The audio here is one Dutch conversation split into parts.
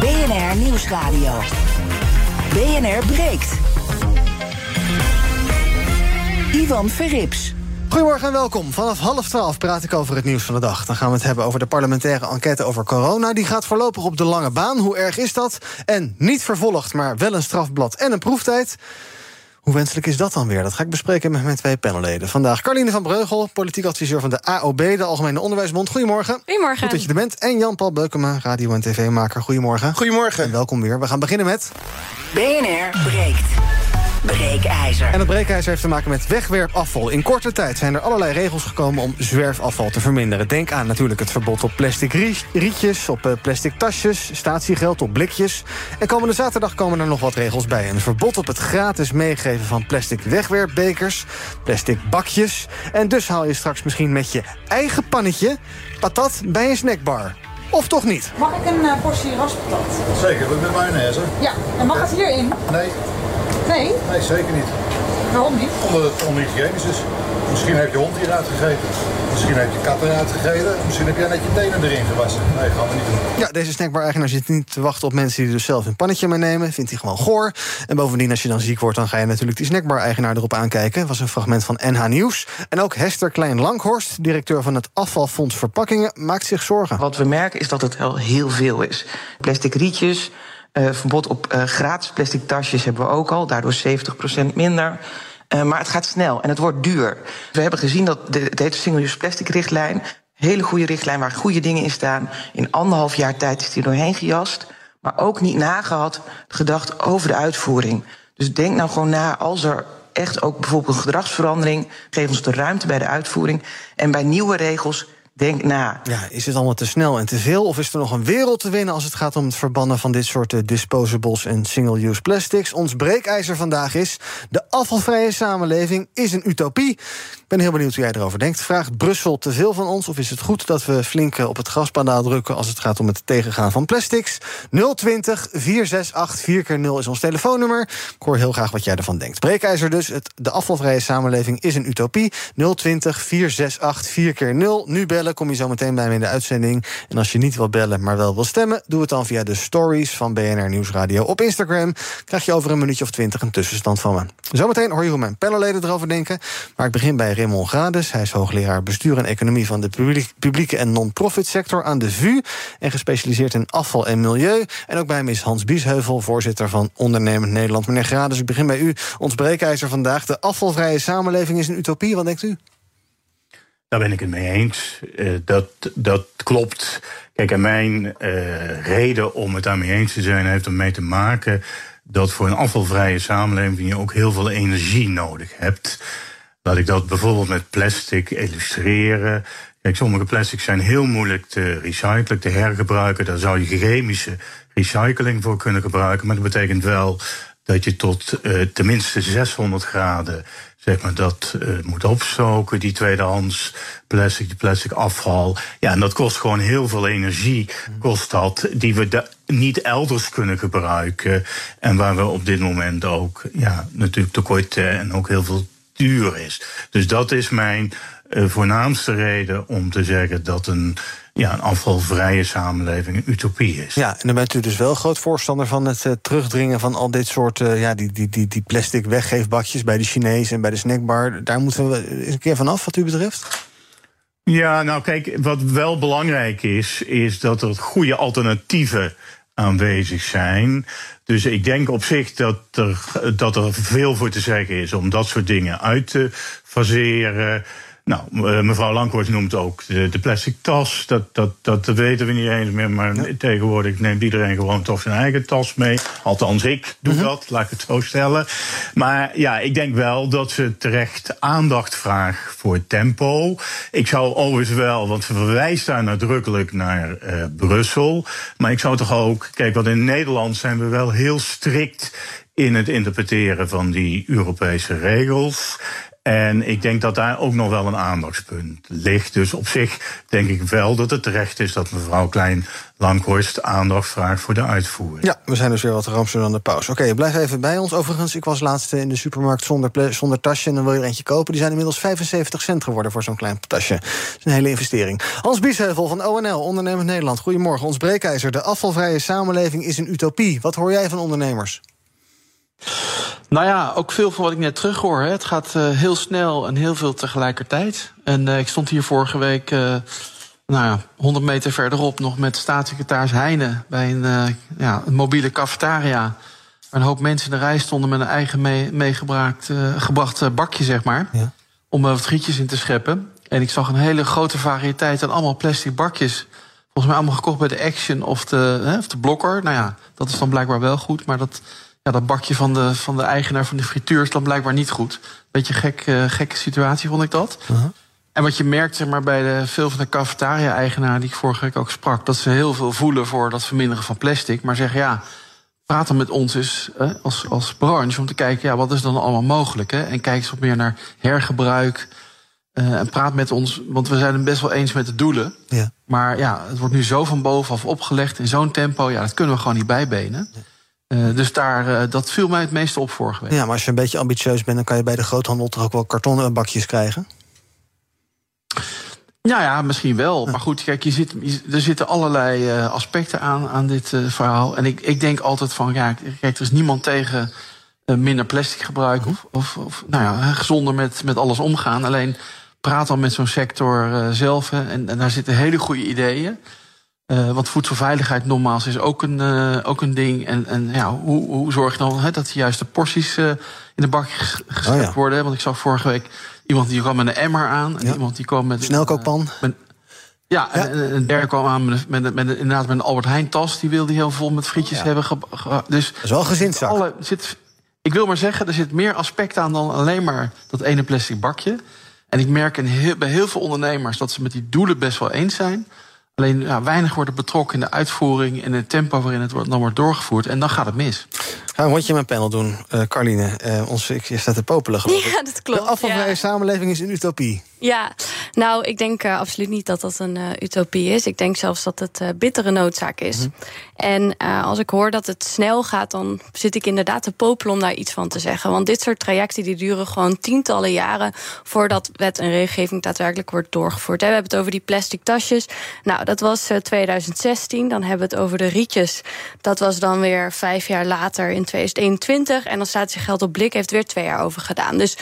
BNR Nieuwsradio. BNR breekt. Ivan Verrips. Goedemorgen en welkom. Vanaf half twaalf praat ik over het nieuws van de dag. Dan gaan we het hebben over de parlementaire enquête over corona. Die gaat voorlopig op de lange baan. Hoe erg is dat? En niet vervolgd, maar wel een strafblad en een proeftijd. Hoe wenselijk is dat dan weer? Dat ga ik bespreken met mijn twee panelleden. Vandaag Carline van Breugel, politiek adviseur van de AOB, de Algemene Onderwijsbond. Goedemorgen. Goedemorgen. Goed dat je er bent. En Jan-Paul Beukema, radio- en tv-maker. Goedemorgen. Goedemorgen. En welkom weer. We gaan beginnen met... BNR breekt. Breekijzer. En het breekijzer heeft te maken met wegwerpafval. In korte tijd zijn er allerlei regels gekomen om zwerfafval te verminderen. Denk aan natuurlijk het verbod op plastic rietjes, op eh, plastic tasjes, statiegeld op blikjes. En komende zaterdag komen er nog wat regels bij. Een verbod op het gratis meegeven van plastic wegwerpbekers, plastic bakjes. En dus haal je straks misschien met je eigen pannetje patat bij een snackbar. Of toch niet? Mag ik een uh, portie raspatat? Zeker, met mayonaise. Ja, en mag het hierin? Nee. Nee? Nee, zeker niet. Waarom niet? Omdat het onhygiënisch is. Misschien heeft je hond hieruit gegeten. Misschien heeft je kat eruit gegeten. Misschien heb jij net je tenen erin gewassen. Nee, gaan we niet doen. Ja, deze snackbar-eigenaar zit niet te wachten op mensen die dus zelf een pannetje meenemen. Vindt hij gewoon goor. En bovendien, als je dan ziek wordt, dan ga je natuurlijk die snackbar-eigenaar erop aankijken. was een fragment van NH Nieuws. En ook Hester Klein-Langhorst, directeur van het Afvalfonds Verpakkingen, maakt zich zorgen. Wat we merken is dat het wel heel veel is. Plastic rietjes. Uh, verbod op uh, gratis plastic tasjes hebben we ook al, daardoor 70% minder. Uh, maar het gaat snel en het wordt duur. We hebben gezien dat de, heet single-use plastic richtlijn, hele goede richtlijn waar goede dingen in staan. In anderhalf jaar tijd is die doorheen gejast, maar ook niet nagehad, gedacht over de uitvoering. Dus denk nou gewoon na als er echt ook bijvoorbeeld een gedragsverandering, geef ons de ruimte bij de uitvoering en bij nieuwe regels Denk na. Ja, is het allemaal te snel en te veel? Of is er nog een wereld te winnen als het gaat om het verbannen van dit soort uh, disposables en single-use plastics? Ons breekijzer vandaag is: de afvalvrije samenleving is een utopie. Ben heel benieuwd hoe jij erover denkt. Vraagt Brussel te veel van ons? Of is het goed dat we flink op het gaspedaal drukken als het gaat om het tegengaan van plastics? 020 468 4 keer 0 is ons telefoonnummer. Ik hoor heel graag wat jij ervan denkt. Breekijzer dus: het, de afvalvrije samenleving is een utopie. 020 468 4 keer 0 Nu bellen kom je zo meteen bij me in de uitzending. En als je niet wil bellen, maar wel wil stemmen, doe het dan via de stories van BNR Nieuwsradio op Instagram. Krijg je over een minuutje of twintig een tussenstand van me. Zometeen hoor je hoe mijn panelleden erover denken. Maar ik begin bij Raymond Grades. Hij is hoogleraar bestuur en economie van de publieke en non-profit sector aan de VU. En gespecialiseerd in afval en milieu. En ook bij is Hans Biesheuvel, voorzitter van Ondernemend Nederland. Meneer Grades, ik begin bij u. Ons breekijzer vandaag. De afvalvrije samenleving is een utopie. Wat denkt u? Daar ben ik het mee eens. Uh, dat, dat klopt. Kijk, en mijn uh, reden om het daarmee eens te zijn heeft ermee te maken dat voor een afvalvrije samenleving je ook heel veel energie nodig hebt. Laat ik dat bijvoorbeeld met plastic illustreren. Kijk, sommige plastics zijn heel moeilijk te recyclen, te hergebruiken. Daar zou je chemische recycling voor kunnen gebruiken. Maar dat betekent wel dat je tot uh, tenminste 600 graden zeg maar, dat uh, moet opstoken, die tweedehands plastic, die plastic afval. Ja, en dat kost gewoon heel veel energie, kost dat, die we niet elders kunnen gebruiken. En waar we op dit moment ook, ja, natuurlijk tekort en ook heel veel duur is. Dus dat is mijn uh, voornaamste reden om te zeggen dat een ja, een afvalvrije samenleving een utopie is. Ja, en dan bent u dus wel groot voorstander van het uh, terugdringen van al dit soort uh, ja, die, die, die, die plastic weggeefbakjes bij de Chinees en bij de snackbar. Daar moeten we eens een keer vanaf, wat u betreft. Ja, nou kijk, wat wel belangrijk is, is dat er goede alternatieven aanwezig zijn. Dus ik denk op zich dat er, dat er veel voor te zeggen is om dat soort dingen uit te faseren. Nou, eh, mevrouw Lankhorst noemt ook de, de plastic tas. Dat, dat, dat weten we niet eens meer. Maar tegenwoordig neemt iedereen gewoon toch zijn eigen tas mee. Althans, ik doe Mhm. dat, laat ik het zo stellen. Maar ja, ik denk wel dat ze terecht aandacht vraagt voor tempo. Ik zou overigens wel, want ze verwijst daar nadrukkelijk naar eh, Brussel. Maar ik zou toch ook, kijk, want in Nederland zijn we wel heel strikt in het interpreteren van die Europese regels. En ik denk dat daar ook nog wel een aandachtspunt ligt. Dus op zich denk ik wel dat het terecht is dat mevrouw Klein-Lankhorst aandacht vraagt voor de uitvoering. Ja, we zijn dus weer wat ramser dan de pauze. Oké, blijf even bij ons. Overigens, ik was laatst in de supermarkt zonder, zonder tasje... en dan wil je er eentje kopen. Die zijn inmiddels 75 cent geworden voor zo'n klein tasje. Dat is een hele investering. Hans Biesheuvel van ONL, Ondernemend Nederland. Goedemorgen, ons breekijzer. De afvalvrije samenleving is een utopie. Wat hoor jij van ondernemers? Nou ja, ook veel van wat ik net terug hoor. Hè. Het gaat eh, heel snel en heel veel tegelijkertijd. En eh, ik stond hier vorige week, eh, nou ja, 100 meter verderop, nog met staatssecretaris Heijnen bij een, ja, een mobiele cafetaria. Waar een hoop mensen in de rij stonden met een eigen mee- meegebracht gebracht bakje, zeg maar. Ja. Om er wat frietjes in te scheppen. En ik zag een hele grote variëteit aan allemaal plastic bakjes. Volgens mij allemaal gekocht bij de Action of de, hè, of de Blokker. Nou ja, dat is dan blijkbaar wel goed. Maar dat, ja, dat bakje van de, van de eigenaar van de frituur is dan blijkbaar niet goed. Beetje gek, eh, gekke situatie vond ik dat. En wat je merkt zeg maar, bij de, veel van de cafetaria-eigenaren die ik vorige week ook sprak, dat ze heel veel voelen voor dat verminderen van plastic. Maar zeggen ja, praat dan met ons eens hè, als, als branche om te kijken, ja, wat is dan allemaal mogelijk? Hè? En kijk eens wat meer naar hergebruik. eh, en praat met ons, want we zijn het best wel eens met de doelen. Ja. Maar ja, het wordt nu zo van bovenaf opgelegd in zo'n tempo. Ja, dat kunnen we gewoon niet bijbenen. Eh, dus daar, eh, dat viel mij het meeste op vorige week. Ja, maar als je een beetje ambitieus bent... dan kan je bij de groothandel toch ook wel kartonnen bakjes krijgen? Ja, ja, misschien wel. Maar goed, kijk, je zit, je- er zitten allerlei eh, aspecten aan, aan dit verhaal. En ik, ik denk altijd van, ja, kijk, er is niemand tegen minder plastic gebruik... of, of, of nou ja, gezonder met, met alles omgaan. Alleen praat dan met zo'n sector zelf. Hè, en, en daar zitten hele goede ideeën. Eh, want voedselveiligheid nogmaals is ook een, eh, ook een ding. En, en ja, hoe, hoe zorg je dan dat de juiste porties eh, in de bak ges- geschept Oh ja. worden? Want ik zag vorige week iemand die kwam met een emmer aan. En Ja. iemand die kwam met... een, Snelkookpan? met- ja, en, en een derde kwam aan met, met, met, inderdaad met een Albert Heijn tas. Die wilde heel vol met frietjes hebben. ge- ge- dus Dat is wel gezinszak. alle, zit, ik wil maar zeggen, er zit meer aspect aan dan alleen maar dat ene plastic bakje. En ik merk in heel, bij heel veel ondernemers dat ze met die doelen best wel eens zijn. Alleen ja, weinig worden betrokken in de uitvoering en het tempo waarin het wordt, dan wordt doorgevoerd. En dan gaat het mis. Ga een rondje mijn panel doen, eh Carline. Eh ons, ik, je staat te popelen, geloof ik. Ja, dat klopt. De afvalvrije ja. samenleving is een utopie. Ja, nou, ik denk eh, absoluut niet dat dat een eh, utopie is. Ik denk zelfs dat het eh, bittere noodzaak is. En eh, als ik hoor dat het snel gaat, dan zit ik inderdaad te popelen om daar iets van te zeggen. Want dit soort trajecten die duren gewoon tientallen jaren voordat wet en regelgeving daadwerkelijk wordt doorgevoerd. We hebben het over die plastic tasjes. Nou, dat was eh, 2016. Dan hebben we het over de rietjes. Dat was dan weer vijf jaar later in 2021. En dan staat zich geld op blik, heeft er weer twee jaar over gedaan. Dus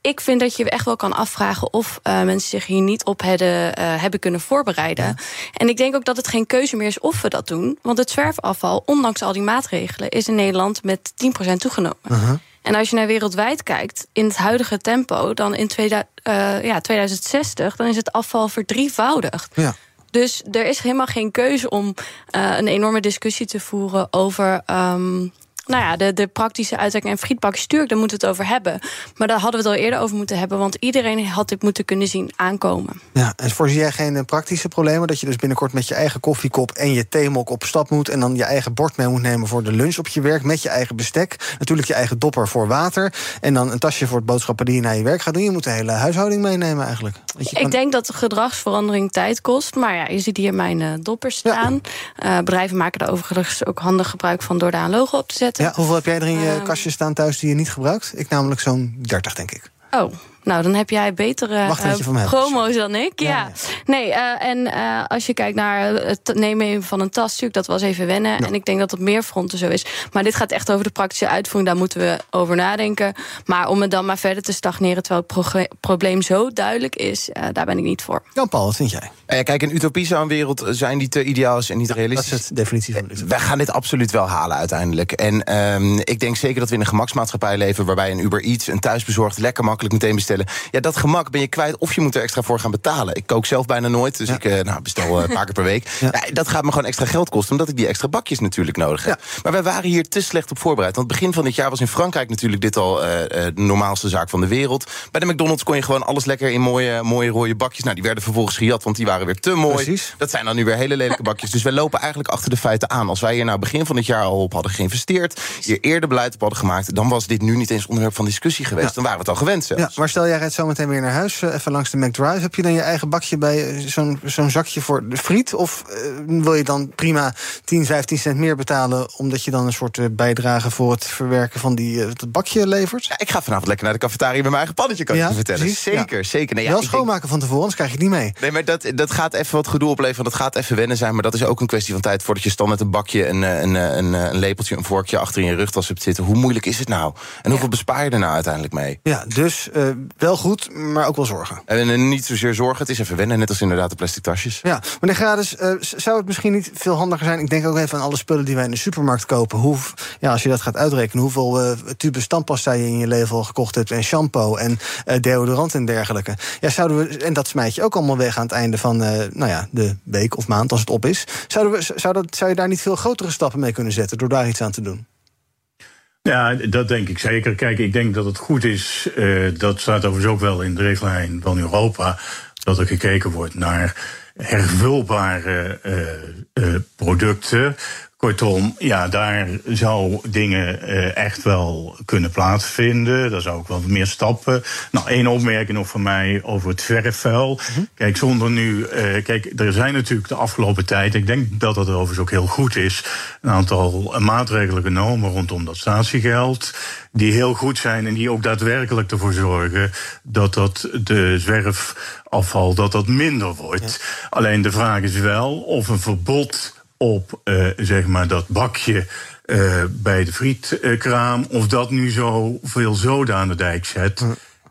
ik vind dat je echt wel kan afvragen of eh, mensen zich hier niet op hadden, eh, hebben kunnen voorbereiden. En ik denk ook dat het geen keuze meer is of we dat doen. Want het zwerfafval, ondanks al die maatregelen, is in Nederland met 10% toegenomen. En als je naar wereldwijd kijkt, in het huidige tempo, dan in 2000, eh, ja, 2060, dan is het afval verdrievoudigd. Ja. Dus er is helemaal geen keuze om een enorme discussie te voeren over. ehm, nou ja, de, de praktische uitwerking en frietbakjes, tuurlijk, daar moeten we het over hebben. Maar daar hadden we het al eerder over moeten hebben, want iedereen had dit moeten kunnen zien aankomen. Ja, en voorzie jij geen eh, praktische problemen? Dat je dus binnenkort met je eigen koffiekop en je theemok op stap moet... en dan je eigen bord mee moet nemen voor de lunch op je werk... met je eigen bestek, natuurlijk je eigen dopper voor water... en dan een tasje voor het boodschappen die je naar je werk gaat doen. Je moet de hele huishouding meenemen eigenlijk. Je Ik kan- denk dat de gedragsverandering tijd kost. Maar ja, je ziet hier mijn eh, doppers staan. Eh, bedrijven maken daar overigens ook handig gebruik van door daar een logo op te zetten. Ja, hoeveel heb jij er in je Ehm. kastje staan thuis die je niet gebruikt? Ik namelijk zo'n 30, denk ik. Oh, nou dan heb jij betere dat hebt. promo's dan ik. Ja. Ja, Nee, eh, en eh, als je kijkt naar het nemen van een tas, natuurlijk, dat was even wennen. En ik denk dat op meer fronten zo is. Maar dit gaat echt over de praktische uitvoering, daar moeten we over nadenken. Maar om het dan maar verder te stagneren terwijl het probleem zo duidelijk is, eh, daar ben ik niet voor. Jan-Paul, wat vind jij? Eh, kijk, een utopie zou een wereld zijn die te ideaal is en niet Dat realistisch. is de definitie van. Wij gaan dit absoluut wel halen uiteindelijk. En ehm, ik denk zeker dat we in een gemaksmaatschappij leven... waarbij een Uber Eats, een thuisbezorgd, lekker makkelijk meteen bestellen... Ja, dat gemak ben je kwijt of je moet er extra voor gaan betalen. Ik kook zelf bijna nooit, dus ik eh, nou, bestel eh, een paar keer per week. Ja. dat gaat me gewoon extra geld kosten, omdat ik die extra bakjes natuurlijk nodig heb. Maar wij waren hier te slecht op voorbereid. Want begin van dit jaar was in Frankrijk natuurlijk dit al de normaalste zaak van de wereld. Bij de McDonald's kon je gewoon alles lekker in mooie, mooie rode bakjes. Nou, die werden vervolgens gejat, want die waren weer te mooi. Precies. Dat zijn dan nu weer hele lelijke bakjes. Dus wij lopen eigenlijk achter de feiten aan. Als wij hier nou begin van dit jaar al op hadden geïnvesteerd, hier eerder beleid op hadden gemaakt, dan was dit nu niet eens onderwerp van discussie geweest. Dan waren we het al gewend zelfs. Ja, maar stel jij rijdt zo meteen weer naar huis, uh, even langs de McDrive. Heb je dan je eigen bakje bij uh, zo'n zo'n zakje voor de friet? Of uh, wil je dan prima 10, 15 cent meer betalen, omdat je dan een soort bijdrage voor het verwerken van die, het bakje levert? Ja, ik ga vanavond lekker naar de cafetaria met mijn eigen pannetje, kan ik je vertellen. Precies, zeker, zeker. Nee, Wel schoonmaken denk... van tevoren, anders krijg je het niet mee. Nee, maar dat, dat gaat even wat gedoe opleveren. Dat gaat even wennen zijn. Maar dat is ook een kwestie van tijd voordat je stand met een bakje, een, een, een, een lepeltje, een vorkje achter in je rugtas hebt zitten. Hoe moeilijk is het nou? En hoeveel bespaar je er nou uiteindelijk mee? Ja, dus uh, wel goed, maar ook wel zorgen. En, en, niet zozeer zorgen, het is even wennen, net als inderdaad de plastic tasjes. Ja, meneer Grades, uh, zou het misschien niet veel handiger zijn? Ik denk ook even aan alle spullen die wij in de supermarkt kopen. Hoe, ja, als je dat gaat uitrekenen, hoeveel uh, tubes tandpasta je in je leven al gekocht hebt, en shampoo en deodorant en dergelijke. Ja, zouden we, en dat smijt je ook allemaal weg aan het einde van nou ja, de week of maand als het op is. Zouden we, zou, dat, zou je daar niet veel grotere stappen mee kunnen zetten door daar iets aan te doen? Ja, dat denk ik zeker. Kijk, ik denk dat het goed is, uh, dat staat overigens ook wel in de richtlijn van Europa, dat er gekeken wordt naar hervulbare uh, uh, producten. Kortom, ja, daar zou dingen uh, echt wel kunnen plaatsvinden. Daar zou ook wel meer stappen. Nou, één opmerking nog van mij over het verfvuil. Mm -hmm. Kijk, zonder nu. Uh, kijk, er zijn natuurlijk de afgelopen tijd. Ik denk dat dat overigens ook heel goed is. Een aantal maatregelen genomen rondom dat statiegeld. Die heel goed zijn en die ook daadwerkelijk ervoor zorgen dat dat de zwerfafval dat dat minder wordt. Ja. Alleen de vraag is wel of een verbod op uh, zeg maar dat bakje uh, bij de frietkraam. of dat nu zo veel zoden aan de dijk zet.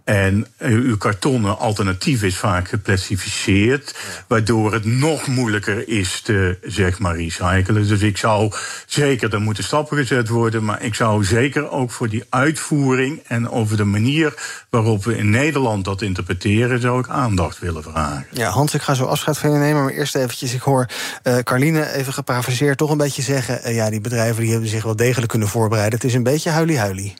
En uw kartonnen alternatief is vaak geplastificeerd, waardoor het nog moeilijker is te zeg maar recyclen. Dus ik zou zeker, er moeten stappen gezet worden, maar ik zou zeker ook voor die uitvoering en over de manier waarop we in Nederland dat interpreteren, zou ik aandacht willen vragen. Ja, Hans, ik ga zo afscheid van je nemen, maar eerst eventjes, ik hoor uh, Carline even geparafraseerd toch een beetje zeggen, uh, ja, die bedrijven die hebben zich wel degelijk kunnen voorbereiden. Het is een beetje huilie-huilie.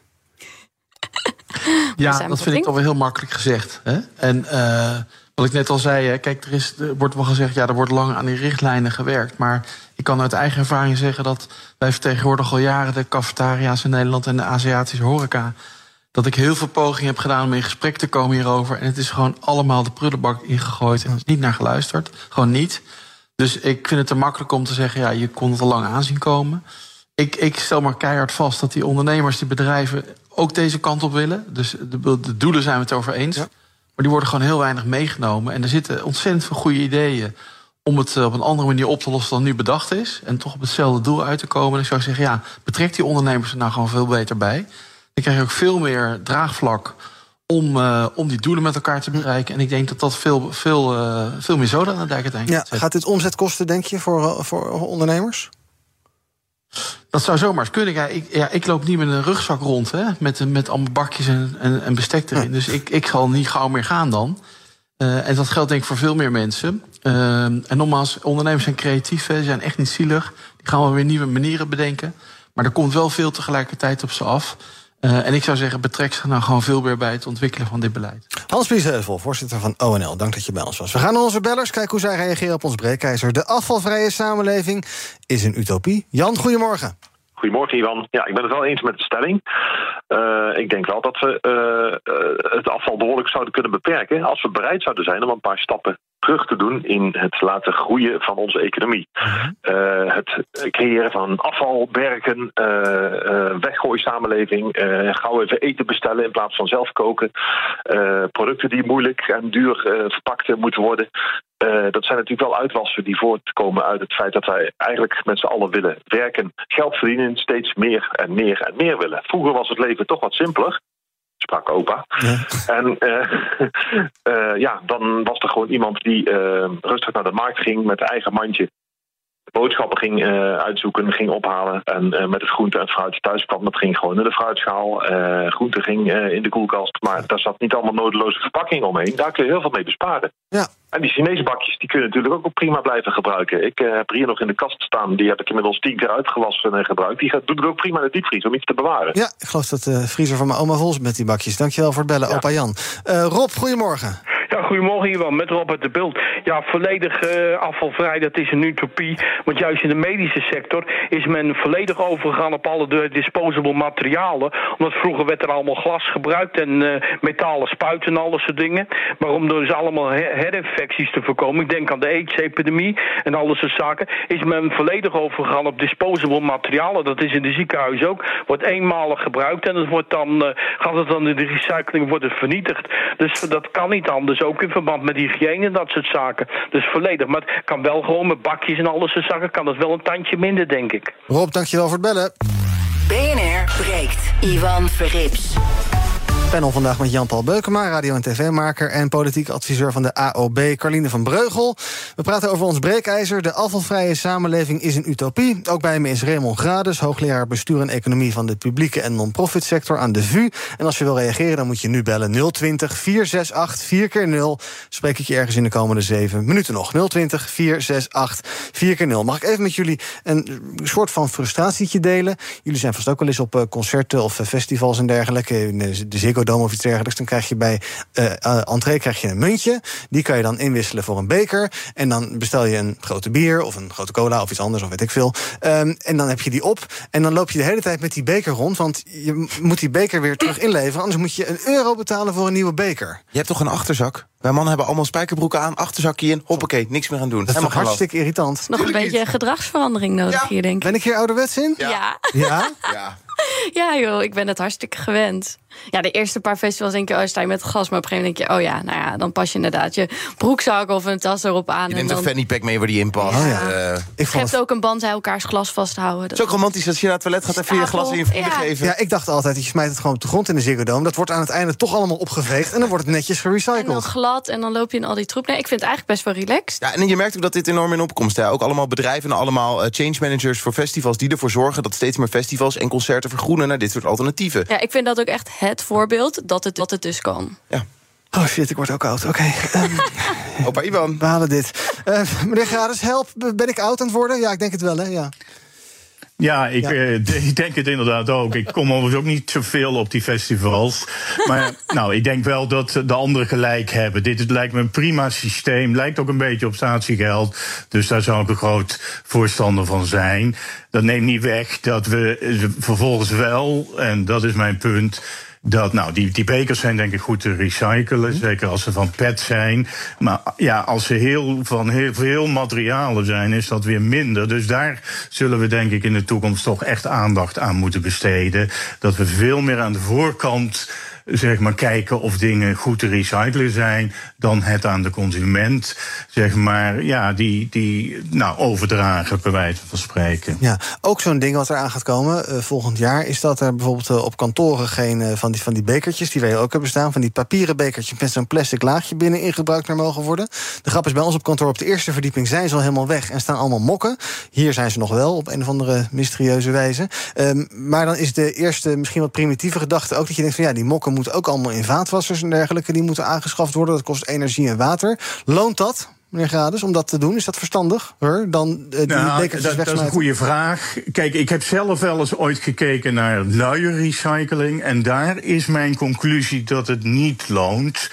Ja, dat vind ik toch wel heel makkelijk gezegd. Hè? En uh, wat ik net al zei, hè, kijk, er, is, er wordt wel gezegd, ja, er wordt lang aan die richtlijnen gewerkt. Maar ik kan uit eigen ervaring zeggen dat wij vertegenwoordigen al jaren de cafetaria's in Nederland en de Aziatische horeca. Dat ik heel veel pogingen heb gedaan om in gesprek te komen hierover. En het is gewoon allemaal de prullenbak ingegooid. En er is niet naar geluisterd. Gewoon niet. Dus ik vind het te makkelijk om te zeggen, ja, je kon het al lang aanzien komen. Ik, ik stel maar keihard vast dat die ondernemers, die bedrijven ook deze kant op willen. Dus de, de doelen zijn we het over eens. Ja. Maar die worden gewoon heel weinig meegenomen. En er zitten ontzettend veel goede ideeën om het op een andere manier op te lossen dan nu bedacht is. En toch op hetzelfde doel uit te komen. En ik zou zeggen, ja, betrek die ondernemers er nou gewoon veel beter bij. Dan krijg je ook veel meer draagvlak om, uh, om die doelen met elkaar te bereiken. En ik denk dat dat veel, veel, uh, veel meer zoden aan de dijk uiteindelijk ja, Gaat dit omzet kosten, denk je, voor, voor ondernemers? Dat zou zomaar kunnen. Ja, ik, ja, ik loop niet met een rugzak rond, hè, met, met allemaal bakjes en, en, en bestek erin. Dus ik, ik zal niet gauw meer gaan dan. Uh, en dat geldt denk ik voor veel meer mensen. Uh, en nogmaals, ondernemers zijn creatief, hè, zijn echt niet zielig. Die gaan wel weer nieuwe manieren bedenken. Maar er komt wel veel tegelijkertijd op ze af. Uh, en ik zou zeggen, betrek zich nou gewoon veel meer bij het ontwikkelen van dit beleid. Hans Biesheuvel, voorzitter van ONL, dank dat je bij ons was. We gaan naar onze bellers, kijken hoe zij reageren op ons breekijzer. De afvalvrije samenleving is een utopie. Jan, goedemorgen. Goedemorgen, Ivan. Ja, ik ben het wel eens met de stelling. Uh, ik denk wel dat we uh, uh, het afval behoorlijk zouden kunnen beperken. als we bereid zouden zijn om een paar stappen terug te doen in het laten groeien van onze economie. Uh, het creëren van afvalbergen, uh, weggooi samenleving, gauw even eten bestellen in plaats van zelf koken, producten die moeilijk en duur verpakt moeten worden. dat zijn natuurlijk wel uitwassen die voortkomen uit het feit dat wij eigenlijk met z'n allen willen werken, geld verdienen, steeds meer en meer en meer willen. Vroeger was het leven toch wat simpeler sprak opa. Ja. En uh, uh, ja, dan was er gewoon iemand die uh, rustig naar de markt ging met eigen mandje. Boodschappen ging eh, uitzoeken, ging ophalen. En eh, met het groente en fruit thuis kwam, dat ging gewoon in de fruitschaal. Eh groente ging in de koelkast. Maar daar zat niet allemaal nodeloze verpakking omheen. Daar kun je heel veel mee besparen. Ja. En die Chinese bakjes die kun je natuurlijk ook prima blijven gebruiken. Ik heb er hier nog in de kast staan. Die heb ik inmiddels tien keer uitgewassen en gebruikt. Die gaat, doet het ook prima in de diepvries om iets te bewaren. Ja, ik geloof dat de vriezer van mijn oma vol is met die bakjes. Dankjewel voor het bellen, opa Jan. Rob, goedemorgen. Goedemorgen Iwan, met Robert de Beeld. Ja, volledig eh, afvalvrij, dat is een utopie. Want juist in de medische sector is men volledig overgegaan op alle disposable materialen. Omdat vroeger werd er allemaal glas gebruikt en eh, metalen spuiten en alle soort dingen. Maar om dus allemaal her- herinfecties te voorkomen, ik denk aan de AIDS-epidemie en alle soort zaken, is men volledig overgegaan op disposable materialen. Dat is in de ziekenhuizen ook. Wordt eenmalig gebruikt en het wordt dan, eh, gaat het dan in de recycling wordt het vernietigd. Dus dat kan niet anders, ook in verband met hygiëne en dat soort zaken. Dus volledig. Maar het kan wel gewoon met bakjes en alle soort zaken, kan het wel een tandje minder, denk ik. Rob, dankjewel voor het bellen. BNR breekt. Ivan Verrips. Panel vandaag met Jan-Paul Beukema, radio- en tv-maker... en politiek adviseur van de AOB, Carline van Breugel. We praten over ons breekijzer. De afvalvrije samenleving is een utopie. Ook bij me is Raymond Grades, hoogleraar bestuur en economie... van de publieke en non-profit sector aan de VU. En als je wil reageren, dan moet je nu bellen 020 468 4 keer 0 Spreek ik je ergens in de komende zeven minuten nog. 020 468 4 keer 0 Mag ik even met jullie een soort van frustratietje delen? Jullie zijn vast ook wel eens op eh, concerten of eh, festivals en dergelijke... de de Ziggo Dome of iets dergelijks. Dan krijg je bij eh eh, entree krijg je een muntje. Die kan je dan inwisselen voor een beker. En dan bestel je een grote bier of een grote cola of iets anders, of weet ik veel. Ehm, en dan heb je die op. En dan loop je de hele tijd met die beker rond. Want je moet die beker weer terug inleveren. Anders moet je een euro betalen voor een nieuwe beker. Je hebt toch een achterzak? Wij mannen hebben allemaal spijkerbroeken aan, achterzakje in, hoppakee, niks meer aan doen. Dat is toch hartstikke irritant. Nog een beetje gedragsverandering nodig hier, denk ik. Ben ik hier ouderwets in? Ja. ja. Ja? Ja. Ja, joh, ik ben het hartstikke gewend. Ja, de eerste paar festivals denk je, oh, sta je met gas. Maar op een gegeven moment denk je, oh ja, nou ja, dan pas je inderdaad je broekzak of een tas erop aan. Je en neemt dan een fanny pack mee waar die in past. Oh ja. Eh, Ik je hebt ook een band bij elkaars glas vasthouden. Het is ook romantisch als je naar het toilet gaat even je glas in je vrienden Ja. geven. Ja, ik dacht altijd, dat je smijt het gewoon op de grond in de Ziggo Dome. Dat wordt aan het einde toch allemaal opgeveegd. En dan wordt het netjes En dan gerecycled. glad en dan loop je in al die troep. Nee, ik vind het eigenlijk best wel relaxed. Ja, en je merkt ook dat dit enorm in opkomst is. Ook allemaal bedrijven en allemaal eh, change managers voor festivals... die ervoor zorgen dat steeds meer festivals en concerten vergroenen... naar dit soort alternatieven. Ja, ik vind dat ook echt het voorbeeld dat het, dat het dus kan. Oh shit, ik word ook oud. Oké. ehm, Opa Ivan. We halen dit. Eh, meneer Grades, help. Ben ik oud aan het worden? Ja, ik denk het wel, hè? Ja. Ja, ik, Ja. eh, ik denk het inderdaad ook. Ik kom overigens ook niet zoveel op die festivals. Maar nou, ik denk wel dat de anderen gelijk hebben. Dit lijkt me een prima systeem. Lijkt ook een beetje op statiegeld. Dus daar zou ik een groot voorstander van zijn. Dat neemt niet weg dat we eh, vervolgens wel, en dat is mijn punt. Dat, nou, die, die bekers zijn denk ik goed te recyclen. Zeker als ze van PET zijn. Maar ja, als ze heel, van heel veel materialen zijn, is dat weer minder. Dus daar zullen we denk ik in de toekomst toch echt aandacht aan moeten besteden. Dat we veel meer aan de voorkant zeg maar, kijken of dingen goed te recyclen zijn, dan het aan de consument, zeg maar, ja, die, die nou, overdragen, bij wijze van spreken. Ja, ook zo'n ding wat eraan gaat komen eh, volgend jaar... is dat er bijvoorbeeld eh, op kantoren geen eh, van, die, van die bekertjes... die wij ook hebben staan, van die papieren bekertjes... met zo'n plastic laagje binnen in gebruik meer mogen worden. De grap is, bij ons op kantoor op de eerste verdieping... zijn ze al helemaal weg en staan allemaal mokken. Hier zijn ze nog wel, op een of andere mysterieuze wijze. Ehm, maar dan is de eerste, misschien wat primitieve gedachte ook... dat je denkt van ja, die mokken moeten ook allemaal in vaatwassers en dergelijke... die moeten aangeschaft worden, dat kost energie en water. Loont dat, meneer Grades, om dat te doen? Is dat verstandig, hoor, dan eh, die Nou, dat, dat is een goede vraag. Kijk, ik heb zelf wel eens ooit gekeken naar luie recycling. En daar is mijn conclusie dat het niet loont.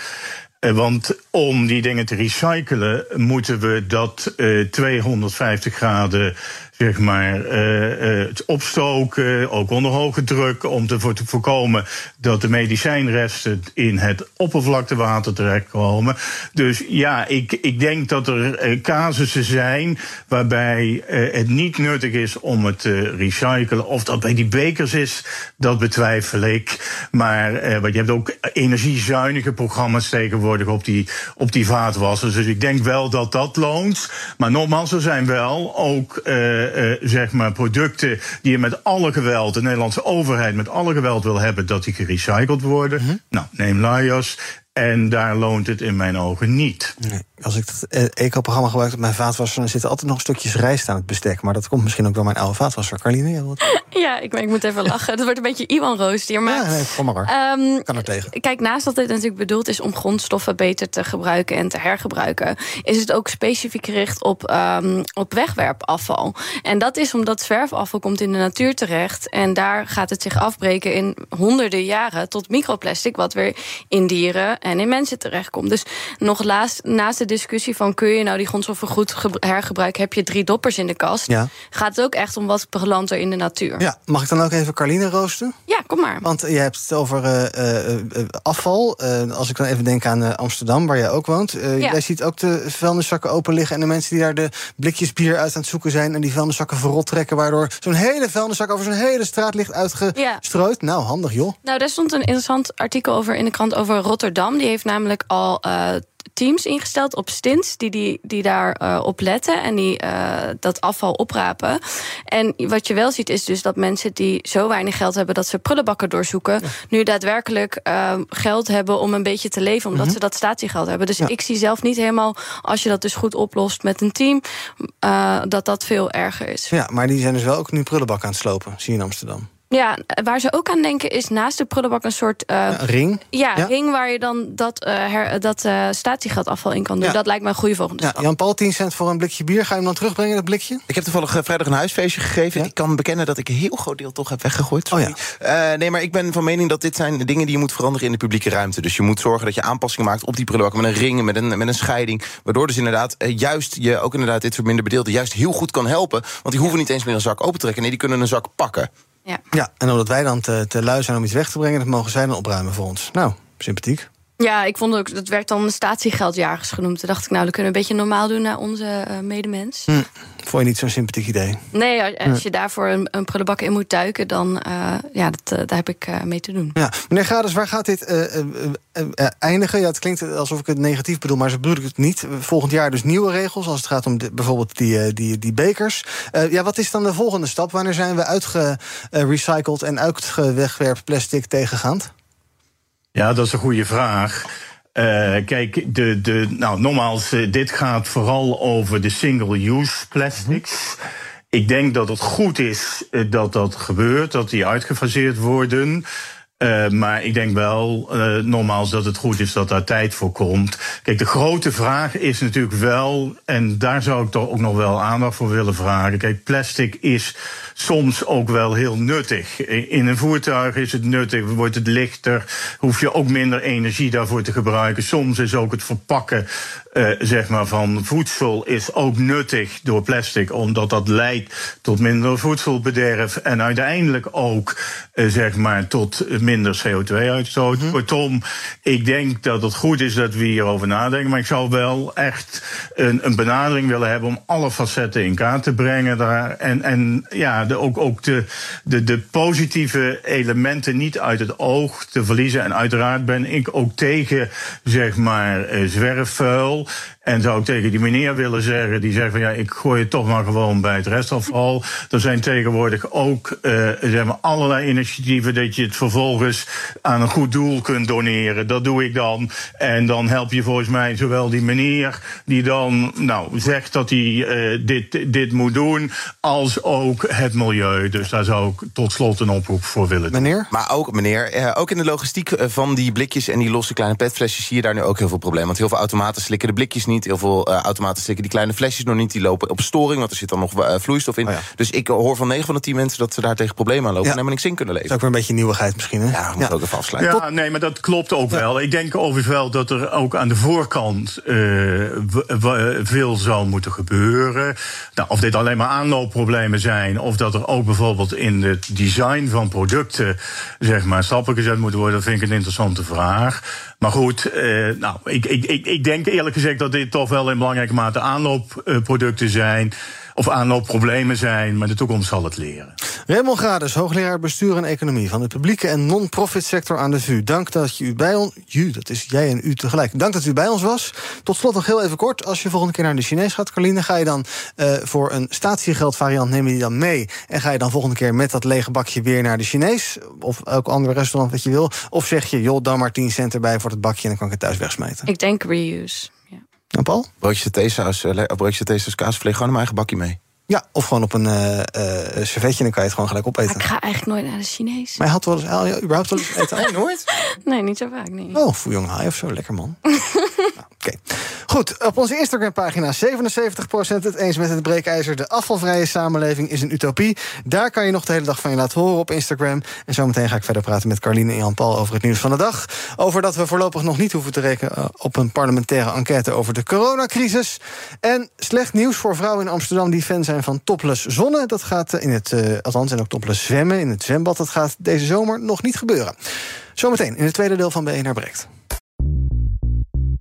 Eh, Want om die dingen te recyclen, moeten we dat eh 250 graden zeg maar, eh, eh, het opstoken, ook onder hoge druk, om te, voor te voorkomen dat de medicijnresten in het oppervlaktewater terechtkomen. Dus ja, ik, ik denk dat er eh, casussen zijn waarbij het niet nuttig is om het te recyclen. Of dat bij die bekers is, dat betwijfel ik. Maar want je hebt ook energiezuinige programma's tegenwoordig op die, op die vaatwassers. Dus ik denk wel dat dat loont. Maar nogmaals, er zijn wel ook eh, zeg maar producten die je met alle geweld, de Nederlandse overheid met alle geweld wil hebben dat die gerecycled worden. Nou, neem luiers. En daar loont het in mijn ogen niet. Nee. Als ik het eh, eco-programma gebruik op mijn vaatwasser... dan zit er altijd nog stukjes rijst aan het bestek. Maar dat komt misschien ook door mijn oude vaatwasser. Carline, wat? Ja, ik, ik moet even lachen. Het wordt een beetje Iwan Roos hier. Maar, Ja, nee, kom maar. Ehm, kan er tegen. Kijk, naast dat dit natuurlijk bedoeld is om grondstoffen beter te gebruiken en te hergebruiken, is het ook specifiek gericht op, ehm, op wegwerpafval. En dat is omdat zwerfafval komt in de natuur terecht. En daar gaat het zich afbreken in honderden jaren tot microplastic, wat weer in dieren en in mensen terechtkomt. Dus nog laast, naast de discussie van kun je nou die grondstoffen goed ge- hergebruiken, heb je drie doppers in de kast. Ja. Gaat het ook echt om wat belandt er in de natuur. Ja, mag ik dan ook even Carline roosten? Ja, kom maar. Want je hebt het over eh, eh, eh, afval. Eh, als ik dan even denk aan eh, Amsterdam, waar jij ook woont. Eh, Ja. Jij ziet ook de vuilniszakken open liggen... en de mensen die daar de blikjes bier uit aan het zoeken zijn... en die vuilniszakken verrot trekken... waardoor zo'n hele vuilniszak over zo'n hele straat ligt uitgestrooid. Nou, handig joh. Nou, daar stond een interessant artikel over in de krant over Rotterdam. Die heeft namelijk al eh, teams ingesteld op stints die, die, die daar op letten en die eh, dat afval oprapen. En wat je wel ziet is dus dat mensen die zo weinig geld hebben dat ze prullenbakken doorzoeken, nu daadwerkelijk eh, geld hebben om een beetje te leven, omdat Mhm. ze dat statiegeld hebben. Dus Ja. ik zie zelf niet helemaal, als je dat dus goed oplost met een team, dat dat veel erger is. Ja, maar die zijn dus wel ook nu prullenbak aan het slopen, zie je in Amsterdam. Ja, waar ze ook aan denken is naast de prullenbak een soort... eh, Een ring? Ja, Ja. ring waar je dan dat, eh her, dat eh statiegeldafval in kan doen. Ja. Dat lijkt me een goede volgende Ja, stap. Jan Paul, 10 cent voor een blikje bier. Ga je hem dan terugbrengen, dat blikje? Ik heb toevallig vrijdag een huisfeestje gegeven. Ik kan bekennen dat ik een heel groot deel toch heb weggegooid. Sorry. Eh, nee, maar ik ben van mening dat dit zijn de dingen die je moet veranderen in de publieke ruimte. Dus je moet zorgen dat je aanpassingen maakt op die prullenbakken met een ring, met een, met een scheiding. Waardoor dus inderdaad juist je ook inderdaad dit soort minder bedeelden juist heel goed kan helpen. Want die hoeven niet eens meer een zak open te trekken. Nee, die kunnen een zak pakken. Ja. Ja, en omdat wij dan te, te lui zijn om iets weg te brengen... dat mogen zij dan opruimen voor ons. Nou, sympathiek. Ja, ik vond ook, dat werd dan statiegeldjagers genoemd. Toen dacht ik, nou, dat kunnen we een beetje normaal doen naar onze eh, medemens. Hm. Vond je niet zo'n sympathiek idee? Nee, als Ja. je daarvoor een, een prullenbak in moet duiken, dan eh, ja, dat, eh, daar heb ik mee te doen. Ja, meneer Gades, waar gaat dit eindigen? Ja, het klinkt alsof ik het negatief bedoel, maar zo bedoel ik het niet. Volgend jaar dus nieuwe regels, als het gaat om de- bijvoorbeeld die, die, die bekers. Ja, wat is dan de volgende stap? Wanneer zijn we uitgerecycled en uitgewegwerpt plastic tegengaand? Ja, dat is een goede vraag. Eh, kijk, de, de, nou, nogmaals, eh, dit gaat vooral over de single-use plastics. Ik denk dat het goed is eh, dat dat gebeurt, dat die uitgefaseerd worden. Eh, maar ik denk wel, eh nogmaals, dat het goed is dat daar tijd voor komt. Kijk, de grote vraag is natuurlijk wel, en daar zou ik toch ook nog wel aandacht voor willen vragen. Kijk, plastic is soms ook wel heel nuttig. In een voertuig is het nuttig, wordt het lichter, hoef je ook minder energie daarvoor te gebruiken. Soms is ook het verpakken eh, zeg maar van voedsel is ook nuttig door plastic, omdat dat leidt tot minder voedselbederf en uiteindelijk ook eh, zeg maar tot minder CO2-uitstoot. Kortom, ik denk dat het goed is dat we hierover nadenken, maar ik zou wel echt een, een benadering willen hebben om alle facetten in kaart te brengen daar en, en ja, de, ook, ook de, de, de positieve elementen niet uit het oog te verliezen. En uiteraard ben ik ook tegen zeg maar eh, En zou ik tegen die meneer willen zeggen, die zegt van ja, ik gooi het toch maar gewoon bij het restafval. Er zijn tegenwoordig ook eh, zeg maar allerlei initiatieven dat je het vervolgens aan een goed doel kunt doneren. Dat doe ik dan. En dan help je volgens mij zowel die meneer die dan nou, zegt dat hij eh, dit, dit moet doen, als ook het milieu. Dus daar zou ik tot slot een oproep voor willen doen. Meneer? Maar ook, meneer, eh, ook in de logistiek eh, van die blikjes en die losse kleine petflesjes zie je daar nu ook heel veel problemen. Want heel veel automaten slikken de blikjes niet. Heel veel eh, automaten slikken die kleine flesjes nog niet. Die lopen op storing, want er zit dan nog eh, vloeistof in. Dus ik hoor van 9 van de 10 mensen dat ze daar tegen problemen aan lopen. Ja. En helemaal niks in kunnen Dat is leven. ook weer een beetje nieuwigheid misschien, hè? Ja, we moeten ook even afsluiten. Ja, nee, maar dat klopt ook wel. Ik denk overigens wel dat er ook aan de voorkant eh, veel zal moeten gebeuren. Nou, of dit alleen maar aanloopproblemen zijn, of dat er ook bijvoorbeeld in het design van producten zeg maar, stappen gezet moeten worden, dat vind ik een interessante vraag. Maar goed, eh, nou, ik, ik, ik, ik denk eerlijk gezegd dat dit toch wel in belangrijke mate aanloopproducten zijn. Of aanloopproblemen zijn, maar de toekomst zal het leren. Raymond Grades, hoogleraar bestuur en economie... van de publieke en non-profit sector aan de VU. Dank dat je u bij ons... Ju, dat is jij en u tegelijk. Dank dat u bij ons was. Tot slot nog heel even kort. Als je volgende keer naar de Chinees gaat, Carline... ga je dan uh, voor een statiegeldvariant, neem je die dan mee... en ga je dan volgende keer met dat lege bakje weer naar de Chinees... of elk ander restaurant wat je wil... of zeg je, joh, dan maar 10 cent erbij voor het bakje... en dan kan ik het thuis wegsmijten. Ik denk reuse. En Paul? Broodje theesaus, uh, broodje theesaus kaasvlees, gewoon in mijn eigen bakje mee. Ja, of gewoon op een uh, uh, servetje en dan kan je het gewoon gelijk opeten. Maar ik ga eigenlijk nooit naar de Chinees. Maar je had wel eens, überhaupt wel eens eten? Oh, nooit? Nee, niet zo vaak, nee. Oh, voor jong haai of zo, lekker man. nou, Oké. Okay. Goed, op onze Instagram-pagina 77% het eens met het breekijzer. De afvalvrije samenleving is een utopie. Daar kan je nog de hele dag van je laten horen op Instagram. En zometeen ga ik verder praten met Carline en Jan-Paul over het nieuws van de dag. Over dat we voorlopig nog niet hoeven te rekenen op een parlementaire enquête over de coronacrisis. En slecht nieuws voor vrouwen in Amsterdam die fan zijn van topless zonne. Dat gaat in het, uh, althans, en ook topless zwemmen in het zwembad. Dat gaat deze zomer nog niet gebeuren. Zometeen in het tweede deel van BNR Breekt.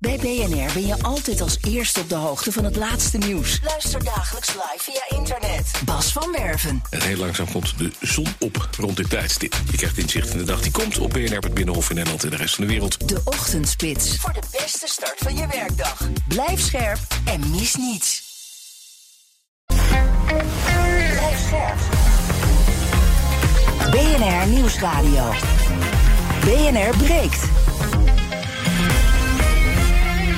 Bij BNR ben je altijd als eerste op de hoogte van het laatste nieuws. Luister dagelijks live via internet. Bas van Werven. En heel langzaam komt de zon op rond dit tijdstip. Je krijgt inzicht in de dag die komt op BNR, het Binnenhof in Nederland en de rest van de wereld. De Ochtendspits. Voor de beste start van je werkdag. Blijf scherp en mis niets. BNR Nieuwsradio. BNR breekt.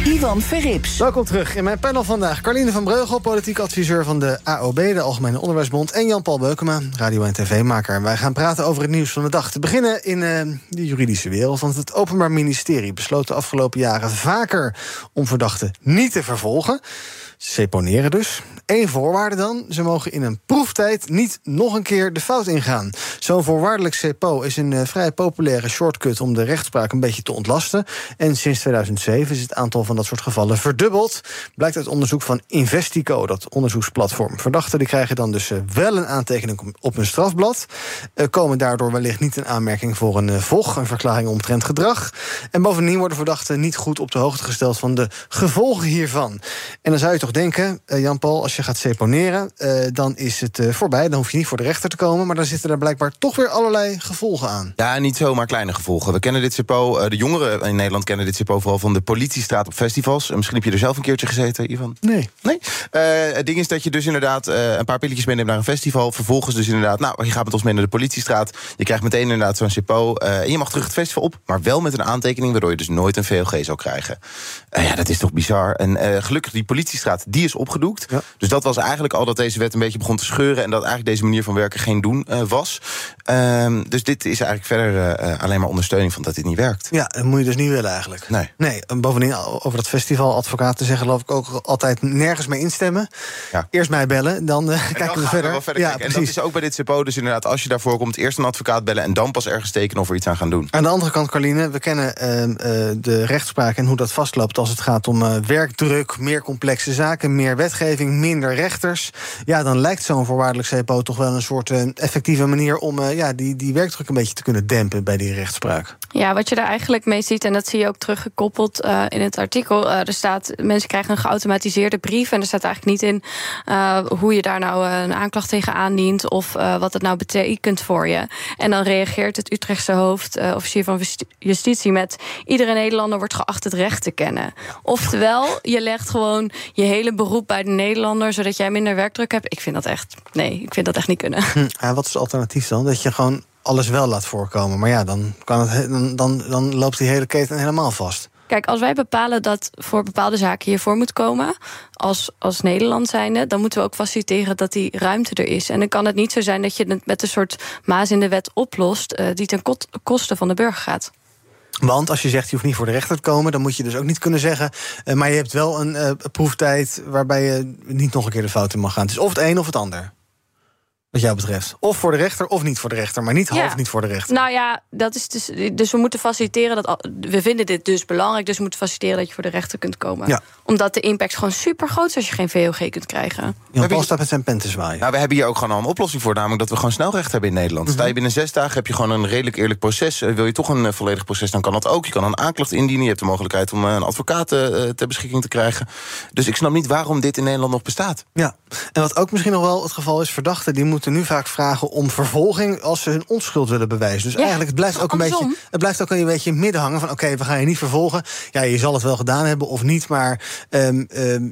Ivan Verrips. Welkom terug in mijn panel vandaag. Carline van Breugel, politiek adviseur van de AOB, de Algemene Onderwijsbond. En Jan-Paul Beukema, radio- en tv-maker. Wij gaan praten over het nieuws van de dag. Te beginnen in uh, de juridische wereld. Want het Openbaar Ministerie besloot de afgelopen jaren vaker om verdachten niet te vervolgen. Seponeren dus. Eén voorwaarde dan, ze mogen in een proeftijd niet nog een keer de fout ingaan. Zo'n voorwaardelijk CEPO is een uh, vrij populaire shortcut om de rechtspraak een beetje te ontlasten. En sinds 2007 is het aantal van dat soort gevallen verdubbeld. Blijkt uit onderzoek van Investico, dat onderzoeksplatform. Verdachten die krijgen dan dus uh, wel een aantekening op hun strafblad. Komen daardoor wellicht niet in aanmerking voor een VOG, een verklaring omtrent gedrag. En bovendien worden verdachten niet goed op de hoogte gesteld van de gevolgen hiervan. En dan zou je toch denken, Jan-Paul, als je gaat seponeren, uh, dan is het uh, voorbij. Dan hoef je niet voor de rechter te komen. Maar dan zitten er blijkbaar toch weer allerlei gevolgen aan. Ja, niet zomaar kleine gevolgen. We kennen dit CEPO, de jongeren in Nederland kennen dit CEPO vooral van de politiestraat op festivals. Misschien heb je er zelf een keertje gezeten, Ivan? Nee. Nee? het ding is dat je dus inderdaad een paar pilletjes meeneemt naar een festival. Vervolgens dus inderdaad, nou, je gaat met ons mee naar de politiestraat. Je krijgt meteen inderdaad zo'n CEPO. en je mag terug het festival op, maar wel met een aantekening... waardoor je dus nooit een VLG zou krijgen. ja, dat is toch bizar. En gelukkig, die politiestraat die is opgedoekt. Ja. Dus dat was eigenlijk al dat deze wet een beetje begon te scheuren... en dat eigenlijk deze manier van werken geen doen uh, was. Um, dus dit is eigenlijk verder uh, alleen maar ondersteuning van dat dit niet werkt. Ja, dat moet je dus niet willen eigenlijk. Nee. Nee, en bovendien over dat festival advocaten zeggen... geloof ik ook altijd nergens mee instemmen. Ja. Eerst mij bellen, dan uh, kijken we verder. We verder ja, kijken. En dat is ook bij dit CEPO. Dus inderdaad, als je daarvoor komt, eerst een advocaat bellen... en dan pas ergens tekenen of er iets aan gaan doen. Aan de andere kant, Carline, we kennen de rechtspraak... en hoe dat vastloopt als het gaat om werkdruk... meer complexe zaken, meer wetgeving, minder rechters. Ja, dan lijkt zo'n voorwaardelijk CPO toch wel een soort uh, effectieve manier om uh, ja, die, die werkdruk een beetje te kunnen dempen bij die rechtspraak. Ja, wat je daar eigenlijk mee ziet, en dat zie je ook teruggekoppeld uh, in het artikel. er staat, mensen krijgen een geautomatiseerde brief. En er staat eigenlijk niet in hoe je daar nou een aanklacht tegen aandient of wat het nou betekent voor je. En dan reageert het Utrechtse hoofdofficier van justitie met iedere Nederlander wordt geacht het recht te kennen. Oftewel, je legt gewoon je hele beroep bij de Nederlander, zodat jij minder werkdruk hebt. Ik vind dat echt, nee, ik vind dat echt niet kunnen. Hm, ja, wat is het alternatief dan? Dat je gewoon alles wel laat voorkomen. Maar ja, dan, kan het, dan, dan, dan loopt die hele keten helemaal vast. Kijk, als wij bepalen dat voor bepaalde zaken hiervoor moet komen, als, als Nederland zijnde, dan moeten we ook faciliteren dat die ruimte er is. En dan kan het niet zo zijn dat je het met een soort maas in de wet oplost, uh, die ten koste van de burger gaat. Want als je zegt je hoeft niet voor de rechter te komen, dan moet je dus ook niet kunnen zeggen. Uh, maar je hebt wel een uh, proeftijd waarbij je niet nog een keer de fout in mag gaan. Het is of het een of het ander. Wat jou betreft. Of voor de rechter of niet voor de rechter. Maar niet half ja. niet voor de rechter. Nou ja, dat is dus, dus we moeten faciliteren dat. We vinden dit dus belangrijk. Dus we moeten faciliteren dat je voor de rechter kunt komen. Ja. Omdat de impact gewoon super groot is als je geen VOG kunt krijgen. Jan Paul staat met zijn pen te zwaaien. Nou, we hebben hier ook gewoon al een oplossing voor. Namelijk dat we gewoon snelrecht hebben in Nederland. Mm -hmm. Sta je binnen zes dagen heb je gewoon een redelijk eerlijk proces. Wil je toch een uh, volledig proces, dan kan dat ook. Je kan een aanklacht indienen. Je hebt de mogelijkheid om uh, een advocaat uh, ter beschikking te krijgen. Dus ik snap niet waarom dit in Nederland nog bestaat. Ja, en wat ook misschien nog wel het geval is... verdachten die moeten moeten nu vaak vragen om vervolging als ze hun onschuld willen bewijzen. Dus Ja, eigenlijk het blijft ook een andersom. beetje, het blijft ook een beetje midden hangen van oké, we gaan je niet vervolgen. Ja, je zal het wel gedaan hebben of niet, maar ehm, ehm,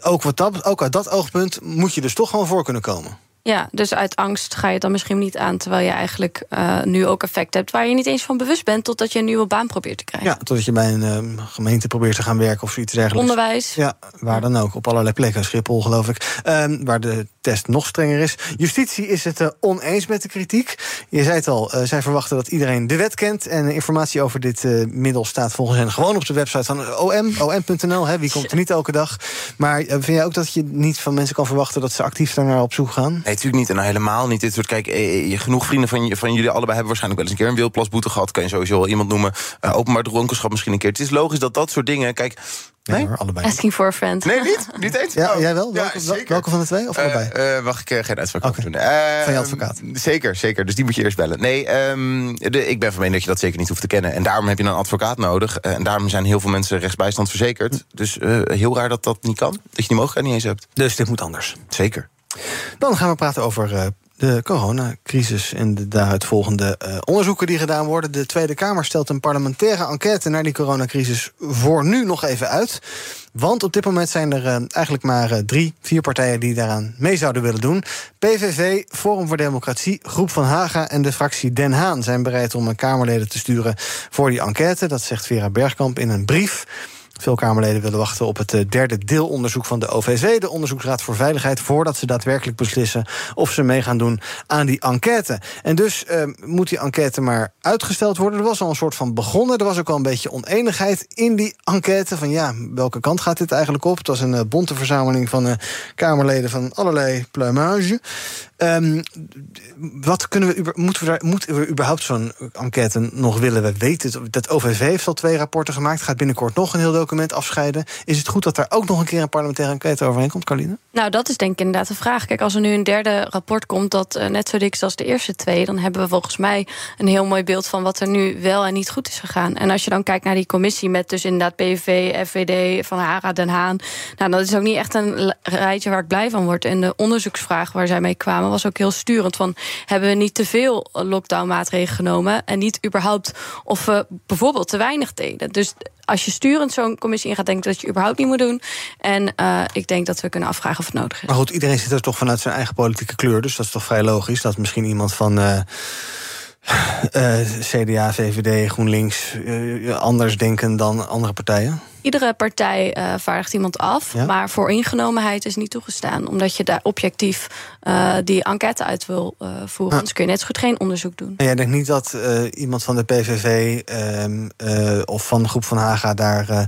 ook, wat dat, ook uit dat oogpunt moet je dus toch gewoon voor kunnen komen. Ja, dus uit angst ga je het dan misschien niet aan... terwijl je eigenlijk eh, nu ook effect hebt... waar je niet eens van bewust bent... totdat je een nieuwe baan probeert te krijgen. Ja, totdat je bij een ehm, gemeente probeert te gaan werken of zoiets dergelijks. Onderwijs. Ja, waar dan ook. Op allerlei plekken. Schiphol, geloof ik. Waar de test nog strenger is. Justitie is het eh, oneens met de kritiek. Je zei het al, eh, zij verwachten dat iedereen de wet kent. En informatie over dit eh, middel staat volgens hen gewoon op de website van OM. OM.nl, hè, wie komt er niet elke dag. Maar vind jij ook dat je niet van mensen kan verwachten... dat ze actief daarnaar op zoek gaan? Nee, natuurlijk niet. En nou helemaal niet. Dit soort, kijk, eh, je- genoeg vrienden van, van jullie allebei hebben waarschijnlijk wel eens een keer een wildplasboete gehad. Kan je sowieso wel iemand noemen. Openbaar dronkenschap misschien een keer. Het is logisch dat dat soort dingen. Kijk. Nee, allebei. Asking for a friend. Nee, niet? Niet eens? Ja, Oh. jij wel? Ja, Welke, zeker. welke van de twee? Of allebei? Eh, mag ik eh, geen uitspraak over doen? Eh, Van je advocaat. Zeker, zeker. Dus die moet je eerst bellen. Nee, ehm, de, ik ben van mening dat je dat zeker niet hoeft te kennen. En daarom heb je een advocaat nodig. Eh, en daarom zijn heel veel mensen rechtsbijstand verzekerd. Dus heel raar dat dat niet kan. Dat je die mogelijkheid niet eens hebt. Dus dit moet anders. Zeker. Dan gaan we praten over de coronacrisis en de daaruit volgende eh, onderzoeken die gedaan worden. De Tweede Kamer stelt een parlementaire enquête naar die coronacrisis voor nu nog even uit. Want op dit moment zijn er eh, eigenlijk maar eh, drie, vier partijen die daaraan mee zouden willen doen. PVV, Forum voor Democratie, Groep van Haga en de fractie Den Haan zijn bereid om een Kamerleden te sturen voor die enquête. Dat zegt Vera Bergkamp in een brief. Veel Kamerleden willen wachten op het eh, derde deelonderzoek van de OVV, de Onderzoeksraad voor Veiligheid, voordat ze daadwerkelijk beslissen of ze mee gaan doen aan die enquête. En dus eh, moet die enquête maar uitgesteld worden. Er was al een soort van begonnen. Er was ook al een beetje oneenigheid in die enquête. Van ja, welke kant gaat dit eigenlijk op? Het was een eh, bonte verzameling van eh, Kamerleden van allerlei pluimage. Ehm, wat kunnen we, moeten, we daar, moeten we überhaupt zo'n enquête nog willen? We weten het. Dat OVV heeft al twee rapporten gemaakt. Gaat binnenkort nog een heel document afscheiden. Is het goed dat daar ook nog een keer een parlementaire enquête overheen komt, Carline? Nou, dat is denk ik inderdaad de vraag. Kijk, als er nu een derde rapport komt dat eh, net zo dik is als de eerste twee, dan hebben we volgens mij een heel mooi beeld van wat er nu wel en niet goed is gegaan. En als je dan kijkt naar die commissie met dus inderdaad PVV, FVD, Van Hara, Den Haan, nou, dat is ook niet echt een rijtje waar ik blij van word. En de onderzoeksvraag waar zij mee kwamen was ook heel sturend. Van hebben we niet te veel lockdown-maatregelen genomen en niet überhaupt of we bijvoorbeeld te weinig deden. Dus als je sturend zo'n commissie in gaat, denk ik dat je überhaupt niet moet doen. En eh, ik denk dat we kunnen afvragen of het nodig is. Maar goed, iedereen zit er toch vanuit zijn eigen politieke kleur. Dus dat is toch vrij logisch dat misschien iemand van. eh, eh, CDA, VVD, GroenLinks anders denken dan andere partijen? Iedere partij eh, vaardigt iemand af, Ja? maar voor ingenomenheid is niet toegestaan. Omdat je daar objectief eh, die enquête uit wil eh, voeren. Anders kun je net zo goed geen onderzoek doen. En jij denkt niet dat eh, iemand van de PVV ehm, eh, of van de groep van Haga daar eh,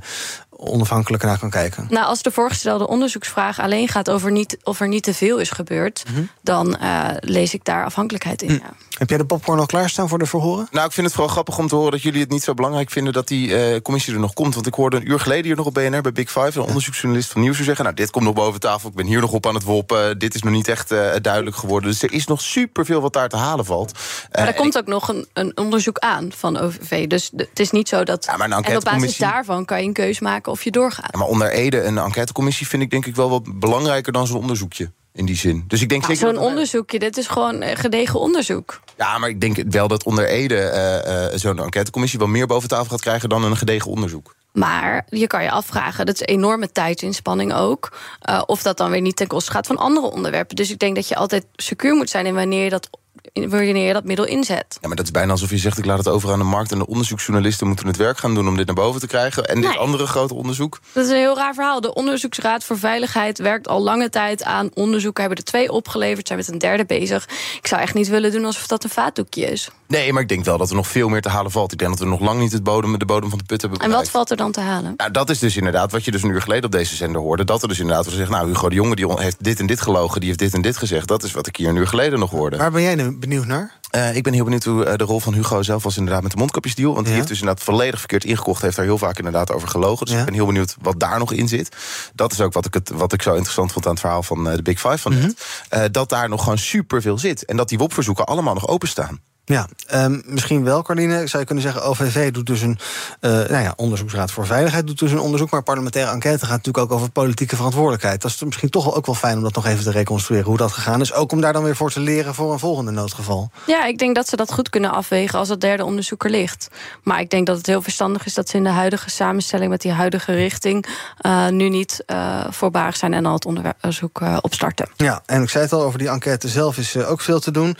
onafhankelijk naar kan kijken? Nou, als de voorgestelde onderzoeksvraag alleen gaat over niet, of er niet te veel is gebeurd, Mhm. dan eh, lees ik daar afhankelijkheid in. Hm. Ja. Heb jij de popcorn al klaarstaan voor de verhoren? Nou, ik vind het vooral grappig om te horen dat jullie het niet zo belangrijk vinden dat die eh, commissie er nog komt. Want ik hoorde een uur geleden hier nog op BNR bij Big Five een onderzoeksjournalist van Nieuws zeggen: Nou, dit komt nog boven tafel. Ik ben hier nog op aan het woppen. Dit is nog niet echt eh, duidelijk geworden. Dus er is nog superveel wat daar te halen valt. Maar Eh, er komt ook nog een, een onderzoek aan van OVV. Dus de- het is niet zo dat. maar een en op basis daarvan kan je een keus maken of je doorgaat. Ja, maar onder Ede een enquêtecommissie vind ik denk ik wel wat belangrijker dan zo'n onderzoekje. In die zin. Dus ik denk Nou, zeker. Zo'n onderzoekje, dit is gewoon eh, gedegen onderzoek. Ja, maar ik denk wel dat onder Ede eh, eh, zo'n enquêtecommissie wel meer boven tafel gaat krijgen dan een gedegen onderzoek. Maar je kan je afvragen, dat is enorme tijdsinspanning ook. eh, of dat dan weer niet ten koste gaat van andere onderwerpen. Dus ik denk dat je altijd secuur moet zijn in wanneer je dat, wanneer je dat middel inzet. Ja, maar dat is bijna alsof je zegt: ik laat het over aan de markt en de onderzoeksjournalisten moeten het werk gaan doen om dit naar boven te krijgen. En dit andere grote onderzoek. Dat is een heel raar verhaal. De Onderzoeksraad voor Veiligheid werkt al lange tijd aan onderzoeken. Hebben er twee opgeleverd, zijn met een derde bezig. Ik zou echt niet willen doen alsof dat een vaatdoekje is. Nee, maar ik denk wel dat er nog veel meer te halen valt. Ik denk dat we nog lang niet het bodem, de bodem van de put hebben En bereikt. wat valt er dan te halen? Nou, dat is dus inderdaad wat je dus een uur geleden op deze zender hoorde. Dat er dus inderdaad wordt gezegd, nou, Hugo de Jonge die heeft dit en dit gelogen... die heeft dit en dit gezegd. Dat is wat ik hier een uur geleden nog hoorde. Waar ben jij nu benieuwd naar? Eh, ik ben heel benieuwd hoe eh, de rol van Hugo zelf was inderdaad met de mondkapjesdeal. Want die heeft dus inderdaad volledig verkeerd ingekocht. Heeft daar heel vaak inderdaad over gelogen. Dus ik ben heel benieuwd wat daar nog in zit. Dat is ook wat ik, het, wat ik zo interessant vond aan het verhaal van eh, de Big Five van net. Eh, dat daar nog gewoon superveel zit. En dat die WOP-verzoeken allemaal nog openstaan. Ja, ehm, misschien wel, Carline. Zou je kunnen zeggen, OVV doet dus een... Uh, nou ja, Onderzoeksraad voor Veiligheid doet dus een onderzoek... maar parlementaire enquête gaat natuurlijk ook over politieke verantwoordelijkheid. Dat is misschien toch ook wel fijn om dat nog even te reconstrueren... hoe dat gegaan is, ook om daar dan weer voor te leren... voor een volgende noodgeval. Ja, ik denk dat ze dat goed kunnen afwegen als het derde onderzoek er ligt. Maar ik denk dat het heel verstandig is dat ze in de huidige samenstelling... met die huidige richting uh, nu niet uh, voorbarig zijn... en al het onderzoek opstarten. Ja, en ik zei het al, over die enquête zelf is ook veel te doen.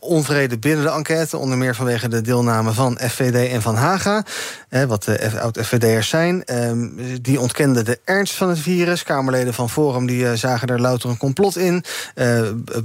onvrede binnen de enquête, onder meer vanwege de deelname van FVD en van Haga, wat de oud-FVD'ers zijn. Ehm, die ontkenden de ernst van het virus. Kamerleden van Forum die uh, zagen er louter een complot in. Uh,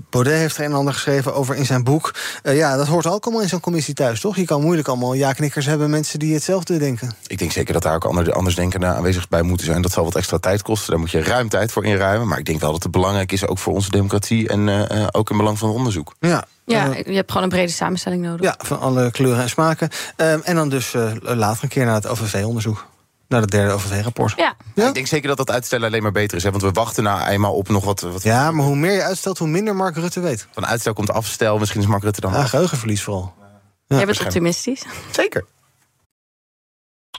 Baudet heeft er een en ander geschreven over in zijn boek. Uh, ja, dat hoort ook allemaal in zo'n commissie thuis, toch? Je kan moeilijk allemaal ja-knikkers hebben, mensen die hetzelfde denken. Ik denk zeker dat daar ook andere, anders denken aanwezig bij moeten zijn. Dat zal wat extra tijd kosten. Daar moet je ruim tijd voor inruimen. Maar ik denk wel dat het belangrijk is, ook voor onze democratie en ook in belang van het onderzoek. Ja, ja, je hebt gewoon een brede samenstelling nodig. Ja, van alle kleuren en smaken. Um, en dan dus uh, later een keer naar het OVV-onderzoek. Naar het derde OVV-rapport. Ja. ja. Ik denk zeker dat dat uitstellen alleen maar beter is. Hè? Want we wachten nou eenmaal op nog wat, wat... Ja, maar hoe meer je uitstelt, hoe minder Mark Rutte weet. Van uitstel komt afstel. Misschien is Mark Rutte dan... Ja, geheugenverlies vooral. Ja, Jij bent optimistisch. Zeker.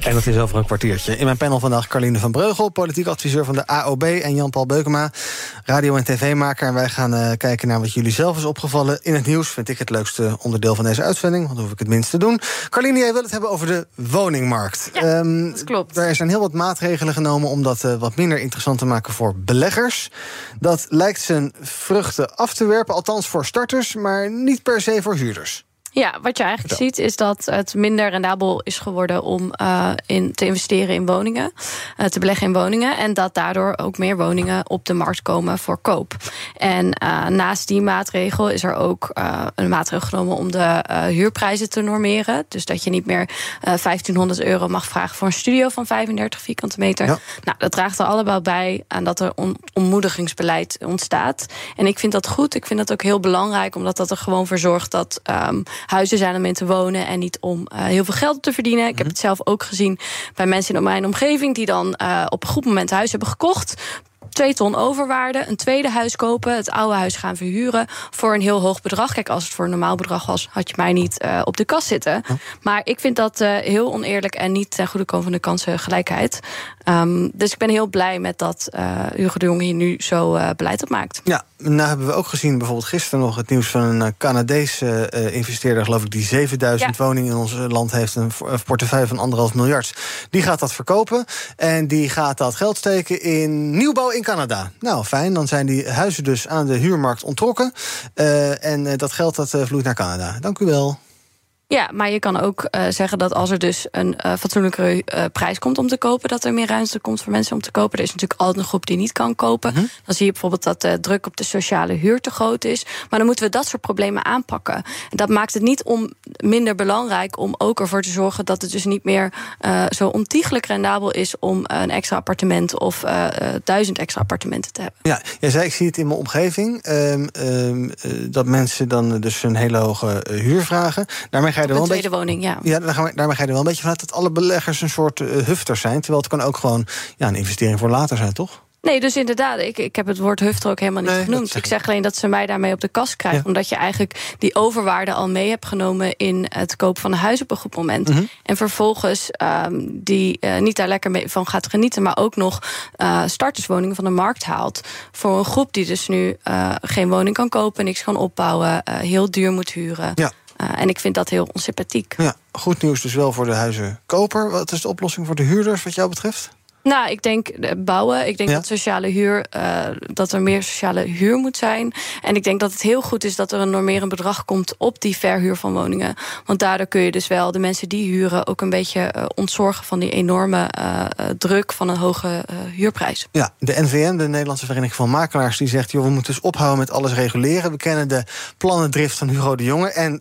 En dat is over een kwartiertje. In mijn panel vandaag Carline van Breugel, politiek adviseur van de AOB... en Jan-Paul Beukema, radio- en tv-maker. En wij gaan uh, kijken naar wat jullie zelf is opgevallen in het nieuws. Vind ik het leukste onderdeel van deze uitzending, want dan hoef ik het minst te doen. Carline, jij wil het hebben over de woningmarkt. Ja, um, dat klopt. Er zijn heel wat maatregelen genomen om dat uh, wat minder interessant te maken voor beleggers. Dat lijkt zijn vruchten af te werpen, althans voor starters... maar niet per se voor huurders. Ja, wat je eigenlijk ziet is dat het minder rendabel is geworden om uh, in, te investeren in woningen, uh, te beleggen in woningen. En dat daardoor ook meer woningen op de markt komen voor koop. En uh, naast die maatregel is er ook een maatregel genomen om de huurprijzen te normeren. Dus dat je niet meer 1500 euro mag vragen voor een studio van 35 vierkante meter. Ja. Nou, dat draagt er allemaal bij aan dat er on ontmoedigingsbeleid ontstaat. En ik vind dat goed. Ik vind dat ook heel belangrijk, omdat dat er gewoon voor zorgt dat. Um, huizen zijn om in te wonen en niet om uh, heel veel geld te verdienen. Ik heb het zelf ook gezien bij mensen in mijn omgeving die dan uh, op een goed moment huis hebben gekocht twee ton overwaarde, een tweede huis kopen, het oude huis gaan verhuren voor een heel hoog bedrag. Kijk, als het voor een normaal bedrag was, had je mij niet uh, op de kast zitten. Maar ik vind dat uh, heel oneerlijk en niet ten goede komen van de kansengelijkheid. Um, dus ik ben heel blij met dat uh, Hugo de Jong hier nu zo beleid op maakt. Ja, nou hebben we ook gezien bijvoorbeeld gisteren nog het nieuws van een Canadese investeerder, geloof ik, die 7000 ja. woningen in ons land heeft, een portefeuille van anderhalf miljard. Die gaat dat verkopen en die gaat dat geld steken in nieuwbouw in Canada. Nou, fijn. Dan zijn die huizen dus aan de huurmarkt ontrokken. Uh, en dat geld dat vloeit naar Canada. Dank u wel. Ja, maar je kan ook uh, zeggen dat als er dus een uh, fatsoenlijke uh, prijs komt om te kopen, dat er meer ruimte komt voor mensen om te kopen. Er is natuurlijk altijd een groep die niet kan kopen. -hmm. Dan zie je bijvoorbeeld dat de druk op de sociale huur te groot is. Maar dan moeten we dat soort problemen aanpakken. En dat maakt het niet om minder belangrijk om ook ervoor te zorgen dat het dus niet meer zo ontiegelijk rendabel is om een extra appartement of duizend extra appartementen te hebben. Ja, jij zei, ik zie het in mijn omgeving, um, um, dat mensen dan dus een hele hoge huur vragen. Daarmee ga je er wel een tweede beetje, woning, ja. Ja, daarmee ga je er wel een beetje vanuit dat alle beleggers een soort uh, hufters zijn. Terwijl het kan ook gewoon ja, een investering voor later zijn, toch? Nee, dus inderdaad, ik, ik heb het woord hufter ook helemaal niet Nee, genoemd. zeg Ik zeg alleen dat ze mij daarmee op de kast krijgen. Ja. Omdat je eigenlijk die overwaarde al mee hebt genomen in het kopen van een huis op een goed moment. Mhm. En vervolgens um, die uh, niet daar lekker mee van gaat genieten, maar ook nog uh, starterswoningen van de markt haalt. Voor een groep die dus nu uh, geen woning kan kopen, niks kan opbouwen, heel duur moet huren. Ja. En ik vind dat heel onsympathiek. Ja, goed nieuws dus wel voor de huizenkoper. Wat is de oplossing voor de huurders wat jou betreft? Nou, ik denk eh, bouwen. Ik denk Ja. dat sociale huur, uh, dat er meer sociale huur moet zijn. En ik denk dat het heel goed is dat er een normerend bedrag komt op die verhuur van woningen. Want daardoor kun je dus wel de mensen die huren ook een beetje uh, ontzorgen van die enorme uh, druk van een hoge huurprijs. Ja, de NVM, de Nederlandse Vereniging van Makelaars, die zegt: joh, we moeten dus ophouden met alles reguleren. We kennen de plannendrift van Hugo de Jonge. En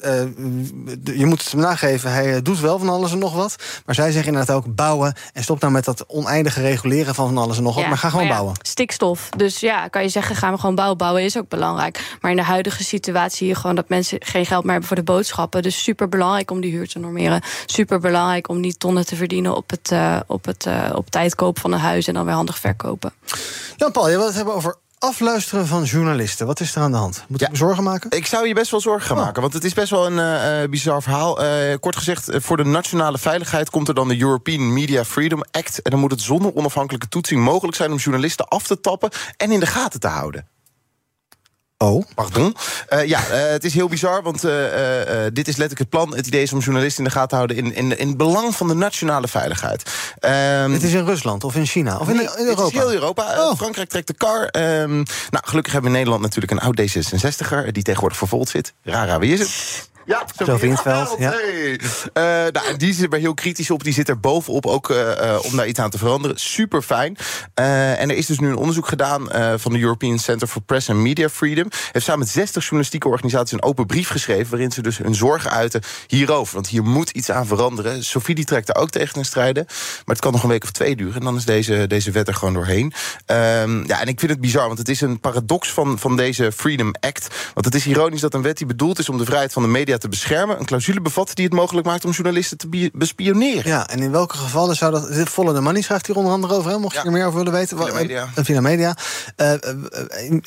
je moet het hem nageven, hij doet wel van alles en nog wat. Maar zij zeggen inderdaad ook bouwen en stop nou met dat oneindige volledige reguleren van van alles en nog wat. Ja, maar ga gewoon ja, bouwen. Stikstof. Dus ja, kan je zeggen, gaan we gewoon bouwen. Bouwen is ook belangrijk. Maar in de huidige situatie je gewoon dat mensen geen geld meer hebben voor de boodschappen. Dus super belangrijk om die huur te normeren. Super belangrijk om niet tonnen te verdienen op het, eh, op het eh, op tijd kopen van een huis en dan weer handig verkopen. Jan-Paul, je wil het hebben over afluisteren van journalisten. Wat is er aan de hand? Moet ik me zorgen maken? Ik zou je best wel zorgen gaan Oh. maken. Want het is best wel een eh, bizar verhaal. Eh, kort gezegd, voor de nationale veiligheid komt er dan de European Media Freedom Act. En dan moet het zonder onafhankelijke toetsing mogelijk zijn om journalisten af te tappen en in de gaten te houden. Oh. Pardon. Eh, ja, eh, het is heel bizar, want eh, dit is letterlijk het plan. Het idee is om journalisten in de gaten te houden in, in, in het belang van de nationale veiligheid. Ehm, Het is in Rusland of in China of in, Nee, in Het Europa? is heel Europa. Oh. Frankrijk trekt de kar. Ehm, nou, gelukkig hebben we in Nederland natuurlijk een oud D66er... die tegenwoordig vervolgd zit. Rara, wie is het? Ja, Sophie in het veld, ja. Hey. Eh, nou, die is er heel kritisch op. Die zit er bovenop ook eh, eh, om daar iets aan te veranderen. Super fijn. En er is dus nu een onderzoek gedaan van de European Center for Press and Media Freedom. Heeft samen met 60 journalistieke organisaties een open brief geschreven. waarin ze dus hun zorgen uiten hierover. Want hier moet iets aan veranderen. Sophie die trekt daar ook tegen ten strijde. Maar het kan nog een week of twee duren. En dan is deze, deze wet er gewoon doorheen. Ehm, ja, en ik vind het bizar, want het is een paradox van, van deze Freedom Act. Want het is ironisch dat een wet die bedoeld is om de vrijheid van de media te beschermen. een clausule bevat die het mogelijk maakt om journalisten te bespioneren. Ja, en in welke gevallen zou dat... Dit Volle de Money schrijft hier onder andere over, hè? mocht je er meer over willen weten. Villa Media. Eh, Villa Media. Eh, eh,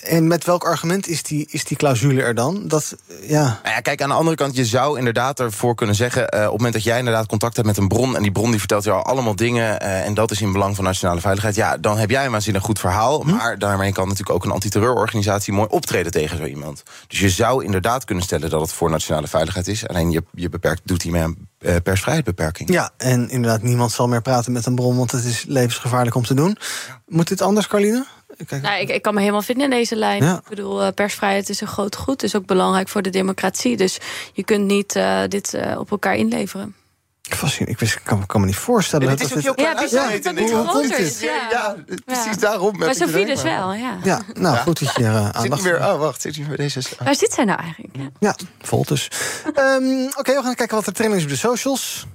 en- met welk argument is die, is die clausule er dan? Dat, ja... Nou ja, kijk, aan de andere kant, je zou inderdaad ervoor kunnen zeggen... op het moment dat jij inderdaad contact hebt met een bron... en die bron die vertelt jou allemaal dingen... en dat is in belang van nationale veiligheid... ja, dan heb jij een waanzinnig goed verhaal. Hm? Maar daarmee kan natuurlijk ook een antiterreurorganisatie... mooi optreden tegen zo iemand. Dus je zou inderdaad kunnen stellen dat het voor nationale veiligheid is. Alleen je, je beperkt, doet hiermee aan eh, persvrijheidsbeperking. Ja, en inderdaad, niemand zal meer praten met een bron... want het is levensgevaarlijk om te doen. Moet dit anders, Carline? Kijk, Nou, ik, ik kan me helemaal vinden in deze lijn. Ja. Ik bedoel, eh, persvrijheid is een groot goed. is ook belangrijk voor de democratie. Dus je kunt niet eh, dit eh, op elkaar inleveren. Fascinerend. ik, wist, ik kan, kan me niet voorstellen... En dat het is dat ook heel dit- klein Ja, bizar uitgemeten dat in het groter is, ja. Ja, precies Ja. daarom. Maar Sophie dus wel, ja. Ja, nou, goed dat je hier eh, Zit aandacht voor- oh, wacht, zit meer deze... Waar zit zij nou eigenlijk? Ja. Ja, vol dus. Ehm, Oké, we gaan kijken wat er trending is op de socials.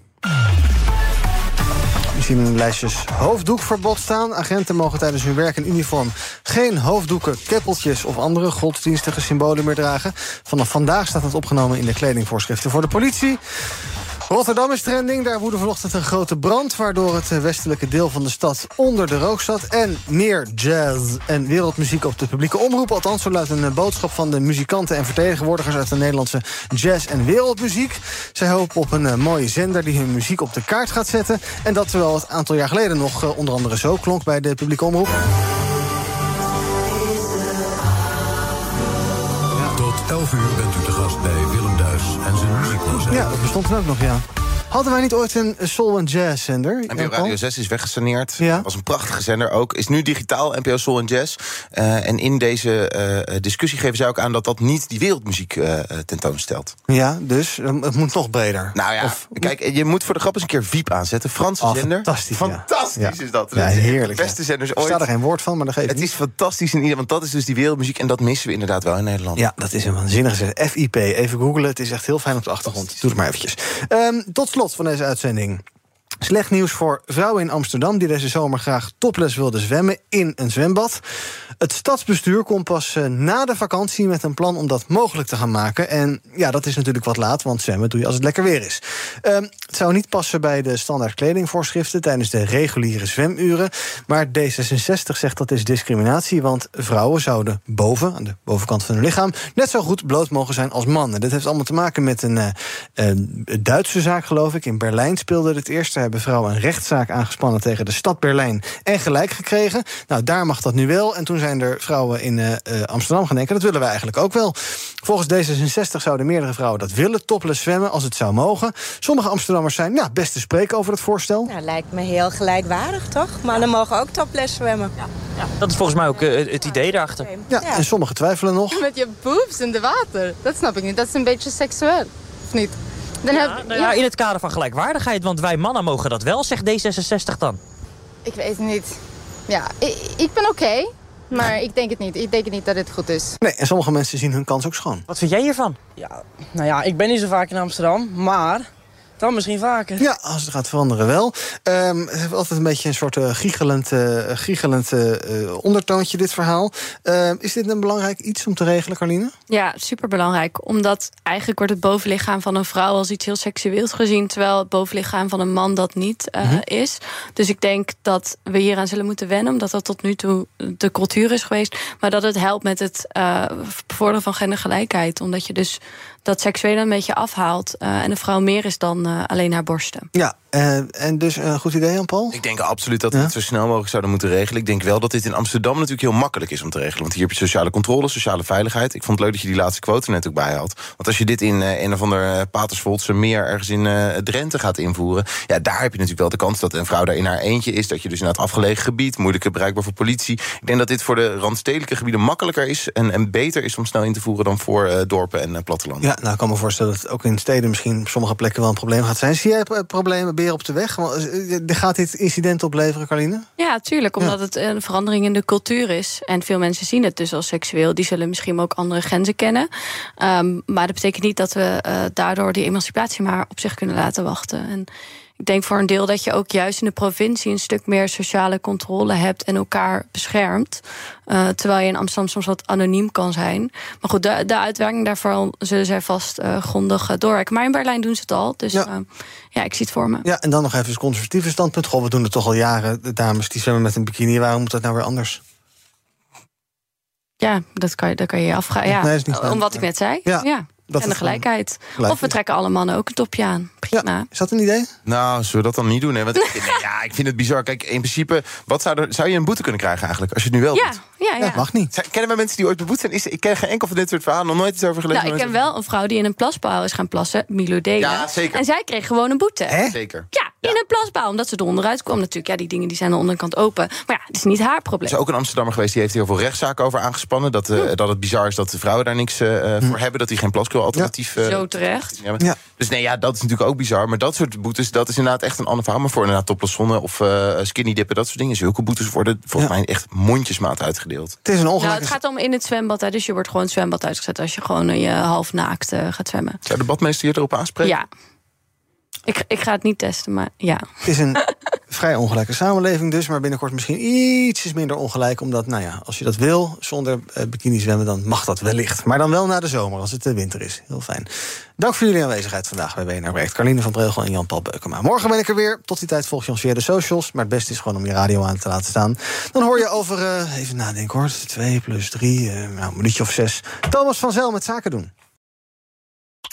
We zien in de lijstjes hoofddoekverbod staan. Agenten mogen tijdens hun werk in uniform geen hoofddoeken, keppeltjes of andere godsdienstige symbolen meer dragen. Vanaf vandaag staat het opgenomen in de kledingvoorschriften voor de politie. Rotterdam is trending. Daar woedde vanochtend een grote brand... waardoor het eh, westelijke deel van de stad onder de rook zat. En meer jazz en wereldmuziek op de publieke omroep. Althans, zo luidt een eh, boodschap van de muzikanten... en vertegenwoordigers uit de Nederlandse jazz- en wereldmuziek. Zij hopen op een eh, mooie zender die hun muziek op de kaart gaat zetten. En dat terwijl het aantal jaar geleden nog onder andere zo klonk... bij de publieke omroep. Tot 11 uur bent u te gast bij Ja, dat bestond toen ook nog, ja. Hadden wij niet ooit een soul- en jazz-zender? NPO Jan-Paul? Radio 6 is weggesaneerd. Ja. was een prachtige zender ook. Is nu digitaal, NPO Soul en Jazz. Eh, en in deze eh, discussie geven zij ook aan... dat dat niet die wereldmuziek eh, tentoonstelt. Ja, dus het moet nog breder. Nou ja, kijk, je moet voor de grap eens een keer Viep aanzetten. Franse Oh, zender. fantastisch. Fantastisch Ja. is dat. Ja, heerlijk, De beste zenders Ik ooit. sta er geen woord van, maar dat geeft Het niet. is fantastisch in ieder want dat is dus die wereldmuziek... en dat missen we inderdaad wel in Nederland. Ja, dat is een waanzinnige zet. FIP, even googlen. Het is echt heel fijn op de achtergrond. Doe het maar eventjes. Ehm, tot slot van deze uitzending. Slecht nieuws voor vrouwen in Amsterdam... die deze zomer graag topless wilden zwemmen in een zwembad. Het stadsbestuur komt pas eh, na de vakantie met een plan om dat mogelijk te gaan maken. En ja, dat is natuurlijk wat laat, want zwemmen doe je als het lekker weer is. Ehm, het zou niet passen bij de standaard kledingvoorschriften... tijdens de reguliere zwemuren. Maar D66 zegt dat is discriminatie... want vrouwen zouden boven, aan de bovenkant van hun lichaam... net zo goed bloot mogen zijn als mannen. Dit heeft allemaal te maken met een, eh, een Duitse zaak, geloof ik. In Berlijn speelde het eerst. Hebben vrouwen een rechtszaak aangespannen... tegen de stad Berlijn en gelijk gekregen. Nou, daar mag dat nu wel. En toen zijn er vrouwen in eh, eh, Amsterdam gaan denken... dat willen wij eigenlijk ook wel. Volgens D66 zouden meerdere vrouwen dat willen... topless zwemmen als het zou mogen. Sommige Amsterdammers zijn nou, best te spreken over het voorstel. Nou, lijkt me heel gelijkwaardig, toch? Mannen mogen ook topless zwemmen. Ja. Dat is volgens mij ook eh, het idee daarachter. Ja, en sommigen twijfelen nog. Met je boobs in de water. Dat snap ik niet. Dat is een beetje seksueel. Of niet? Dan Ja, heb, nou ja, in het kader van gelijkwaardigheid, want wij mannen mogen dat wel, zegt D66 dan. Ik weet het niet. Ja, ik, ik ben oké. maar ik denk het niet. Ik denk niet dat het goed is. Nee, en sommige mensen zien hun kans ook schoon. Wat vind jij hiervan? Ja, nou ja, ik ben niet zo vaak in Amsterdam, maar Dan misschien vaker. Ja, als het gaat veranderen wel. Ehm, het heeft altijd een beetje een soort uh, giechelend, uh, giechelend uh, ondertoontje, dit verhaal. Ehm, is dit een belangrijk iets om te regelen, Carline? Ja, superbelangrijk. Omdat eigenlijk wordt het bovenlichaam van een vrouw als iets heel seksueels gezien... terwijl het bovenlichaam van een man dat niet mm -hmm. is. Dus ik denk dat we hieraan zullen moeten wennen... omdat dat tot nu toe de cultuur is geweest. Maar dat het helpt met het bevorderen van gendergelijkheid. Omdat je dus dat seksuele een beetje afhaalt... en een vrouw meer is dan uh, alleen haar borsten. Ja, uh, en dus een goed idee, Jan-Paul? Ik denk absoluut dat we ja? het zo snel mogelijk zouden moeten regelen. Ik denk wel dat dit in Amsterdam natuurlijk heel makkelijk is om te regelen. Want hier heb je sociale controle, sociale veiligheid. Ik vond het leuk dat je die laatste quote net ook bij had. Want als je dit in uh, een of ander Paterswoldse meer ergens in Drenthe gaat invoeren... ja, daar heb je natuurlijk wel de kans dat een vrouw daar in haar eentje is. Dat je dus in het afgelegen gebied, moeilijker bereikbaar voor politie. Ik denk dat dit voor de randstedelijke gebieden makkelijker is... en, en beter is om snel in te voeren dan voor dorpen en plattelanden. Ja, nou, ik kan me voorstellen dat ook in steden misschien op sommige plekken wel een probleem gaat zijn. Zie jij problemen, beren op de weg? Gaat dit incident opleveren, Carline? Ja, tuurlijk. Omdat ja. het een verandering in de cultuur is. En veel mensen zien het dus als seksueel. Die zullen misschien ook andere grenzen kennen. Um, maar dat betekent niet dat we uh, daardoor die emancipatie maar op zich kunnen laten wachten. En ik denk voor een deel dat je ook juist in de provincie een stuk meer sociale controle hebt en elkaar beschermt. Uh, terwijl je in Amsterdam soms wat anoniem kan zijn. Maar goed, de, de uitwerking daarvan zullen zij vast uh, grondig uh, doorwerken. Maar in Berlijn doen ze het al. Dus ja. ja, ik zie het voor me. Ja, en dan nog even het conservatieve standpunt. Goh, we doen het toch al jaren. De dames die zwemmen met een bikini. Waarom moet dat nou weer anders? Ja, dat kan je, dat kan je afvragen. Ja, nee, om wat ik net zei. Ja. ja. Dat en de gelijkheid. Gelijk of we trekken alle mannen ook een topje aan. Prima. Ja, is dat een idee? Nou, zullen we dat dan niet doen? Hè? Want ik, nee, ja, ik vind het bizar. Kijk, in principe, wat zou, er, zou je een boete kunnen krijgen eigenlijk? Als je het nu wel ja, doet? Ja, ja. Dat mag niet. Kennen we mensen die ooit beboet zijn? Is, ik ken geen enkel van dit soort verhalen. Nog nooit iets over gelezen. Nou, ik ken wel een vrouw die in een plasbouw is gaan plassen. Milo. Ja, zeker. En zij kreeg gewoon een boete. Hè? Zeker. Ja, in een plasbouw. Omdat ze er onderuit kwam natuurlijk. Ja, die dingen die zijn aan de onderkant open. Maar ja, het is niet haar probleem. Er is ook een Amsterdammer geweest. Die heeft heel veel rechtszaken over aangespannen. Dat, uh, hm. dat het bizar is dat de vrouwen daar niks uh, hm. voor hebben. Dat die geen plaskuil alternatief... Ja. Zo terecht. Ja. Dus nee, ja, dat is natuurlijk ook bizar. Maar dat soort boetes, dat is inderdaad echt een ander verhaal. Maar voor inderdaad topless of uh, skinny dippen, dat soort dingen. Zulke boetes worden volgens mij echt mondjesmaat uitgedeeld. Het is een ongelijk... Nou, het gaat om in het zwembad. Hè, dus je wordt gewoon het zwembad uitgezet als je gewoon je half naakt uh, gaat zwemmen. Zou de badmeester je erop aanspreken? Ja. Ik, ik ga het niet testen, maar ja. Het is een vrij ongelijke samenleving dus, maar binnenkort misschien ietsjes minder ongelijk. Omdat, nou ja, als je dat wil zonder uh, bikini zwemmen, dan mag dat wellicht. Maar dan wel na de zomer, als het de winter is. Heel fijn. Dank voor jullie aanwezigheid vandaag bij BNR Breekt. Carline van Breugel en Jan-Paul Beukema. Morgen ben ik er weer. Tot die tijd volg je ons via de socials. Maar het beste is gewoon om je radio aan te laten staan. Dan hoor je over, uh, even nadenken hoor, 2 plus 3, uh, nou, een minuutje of zes. Thomas van Zel met Zaken doen.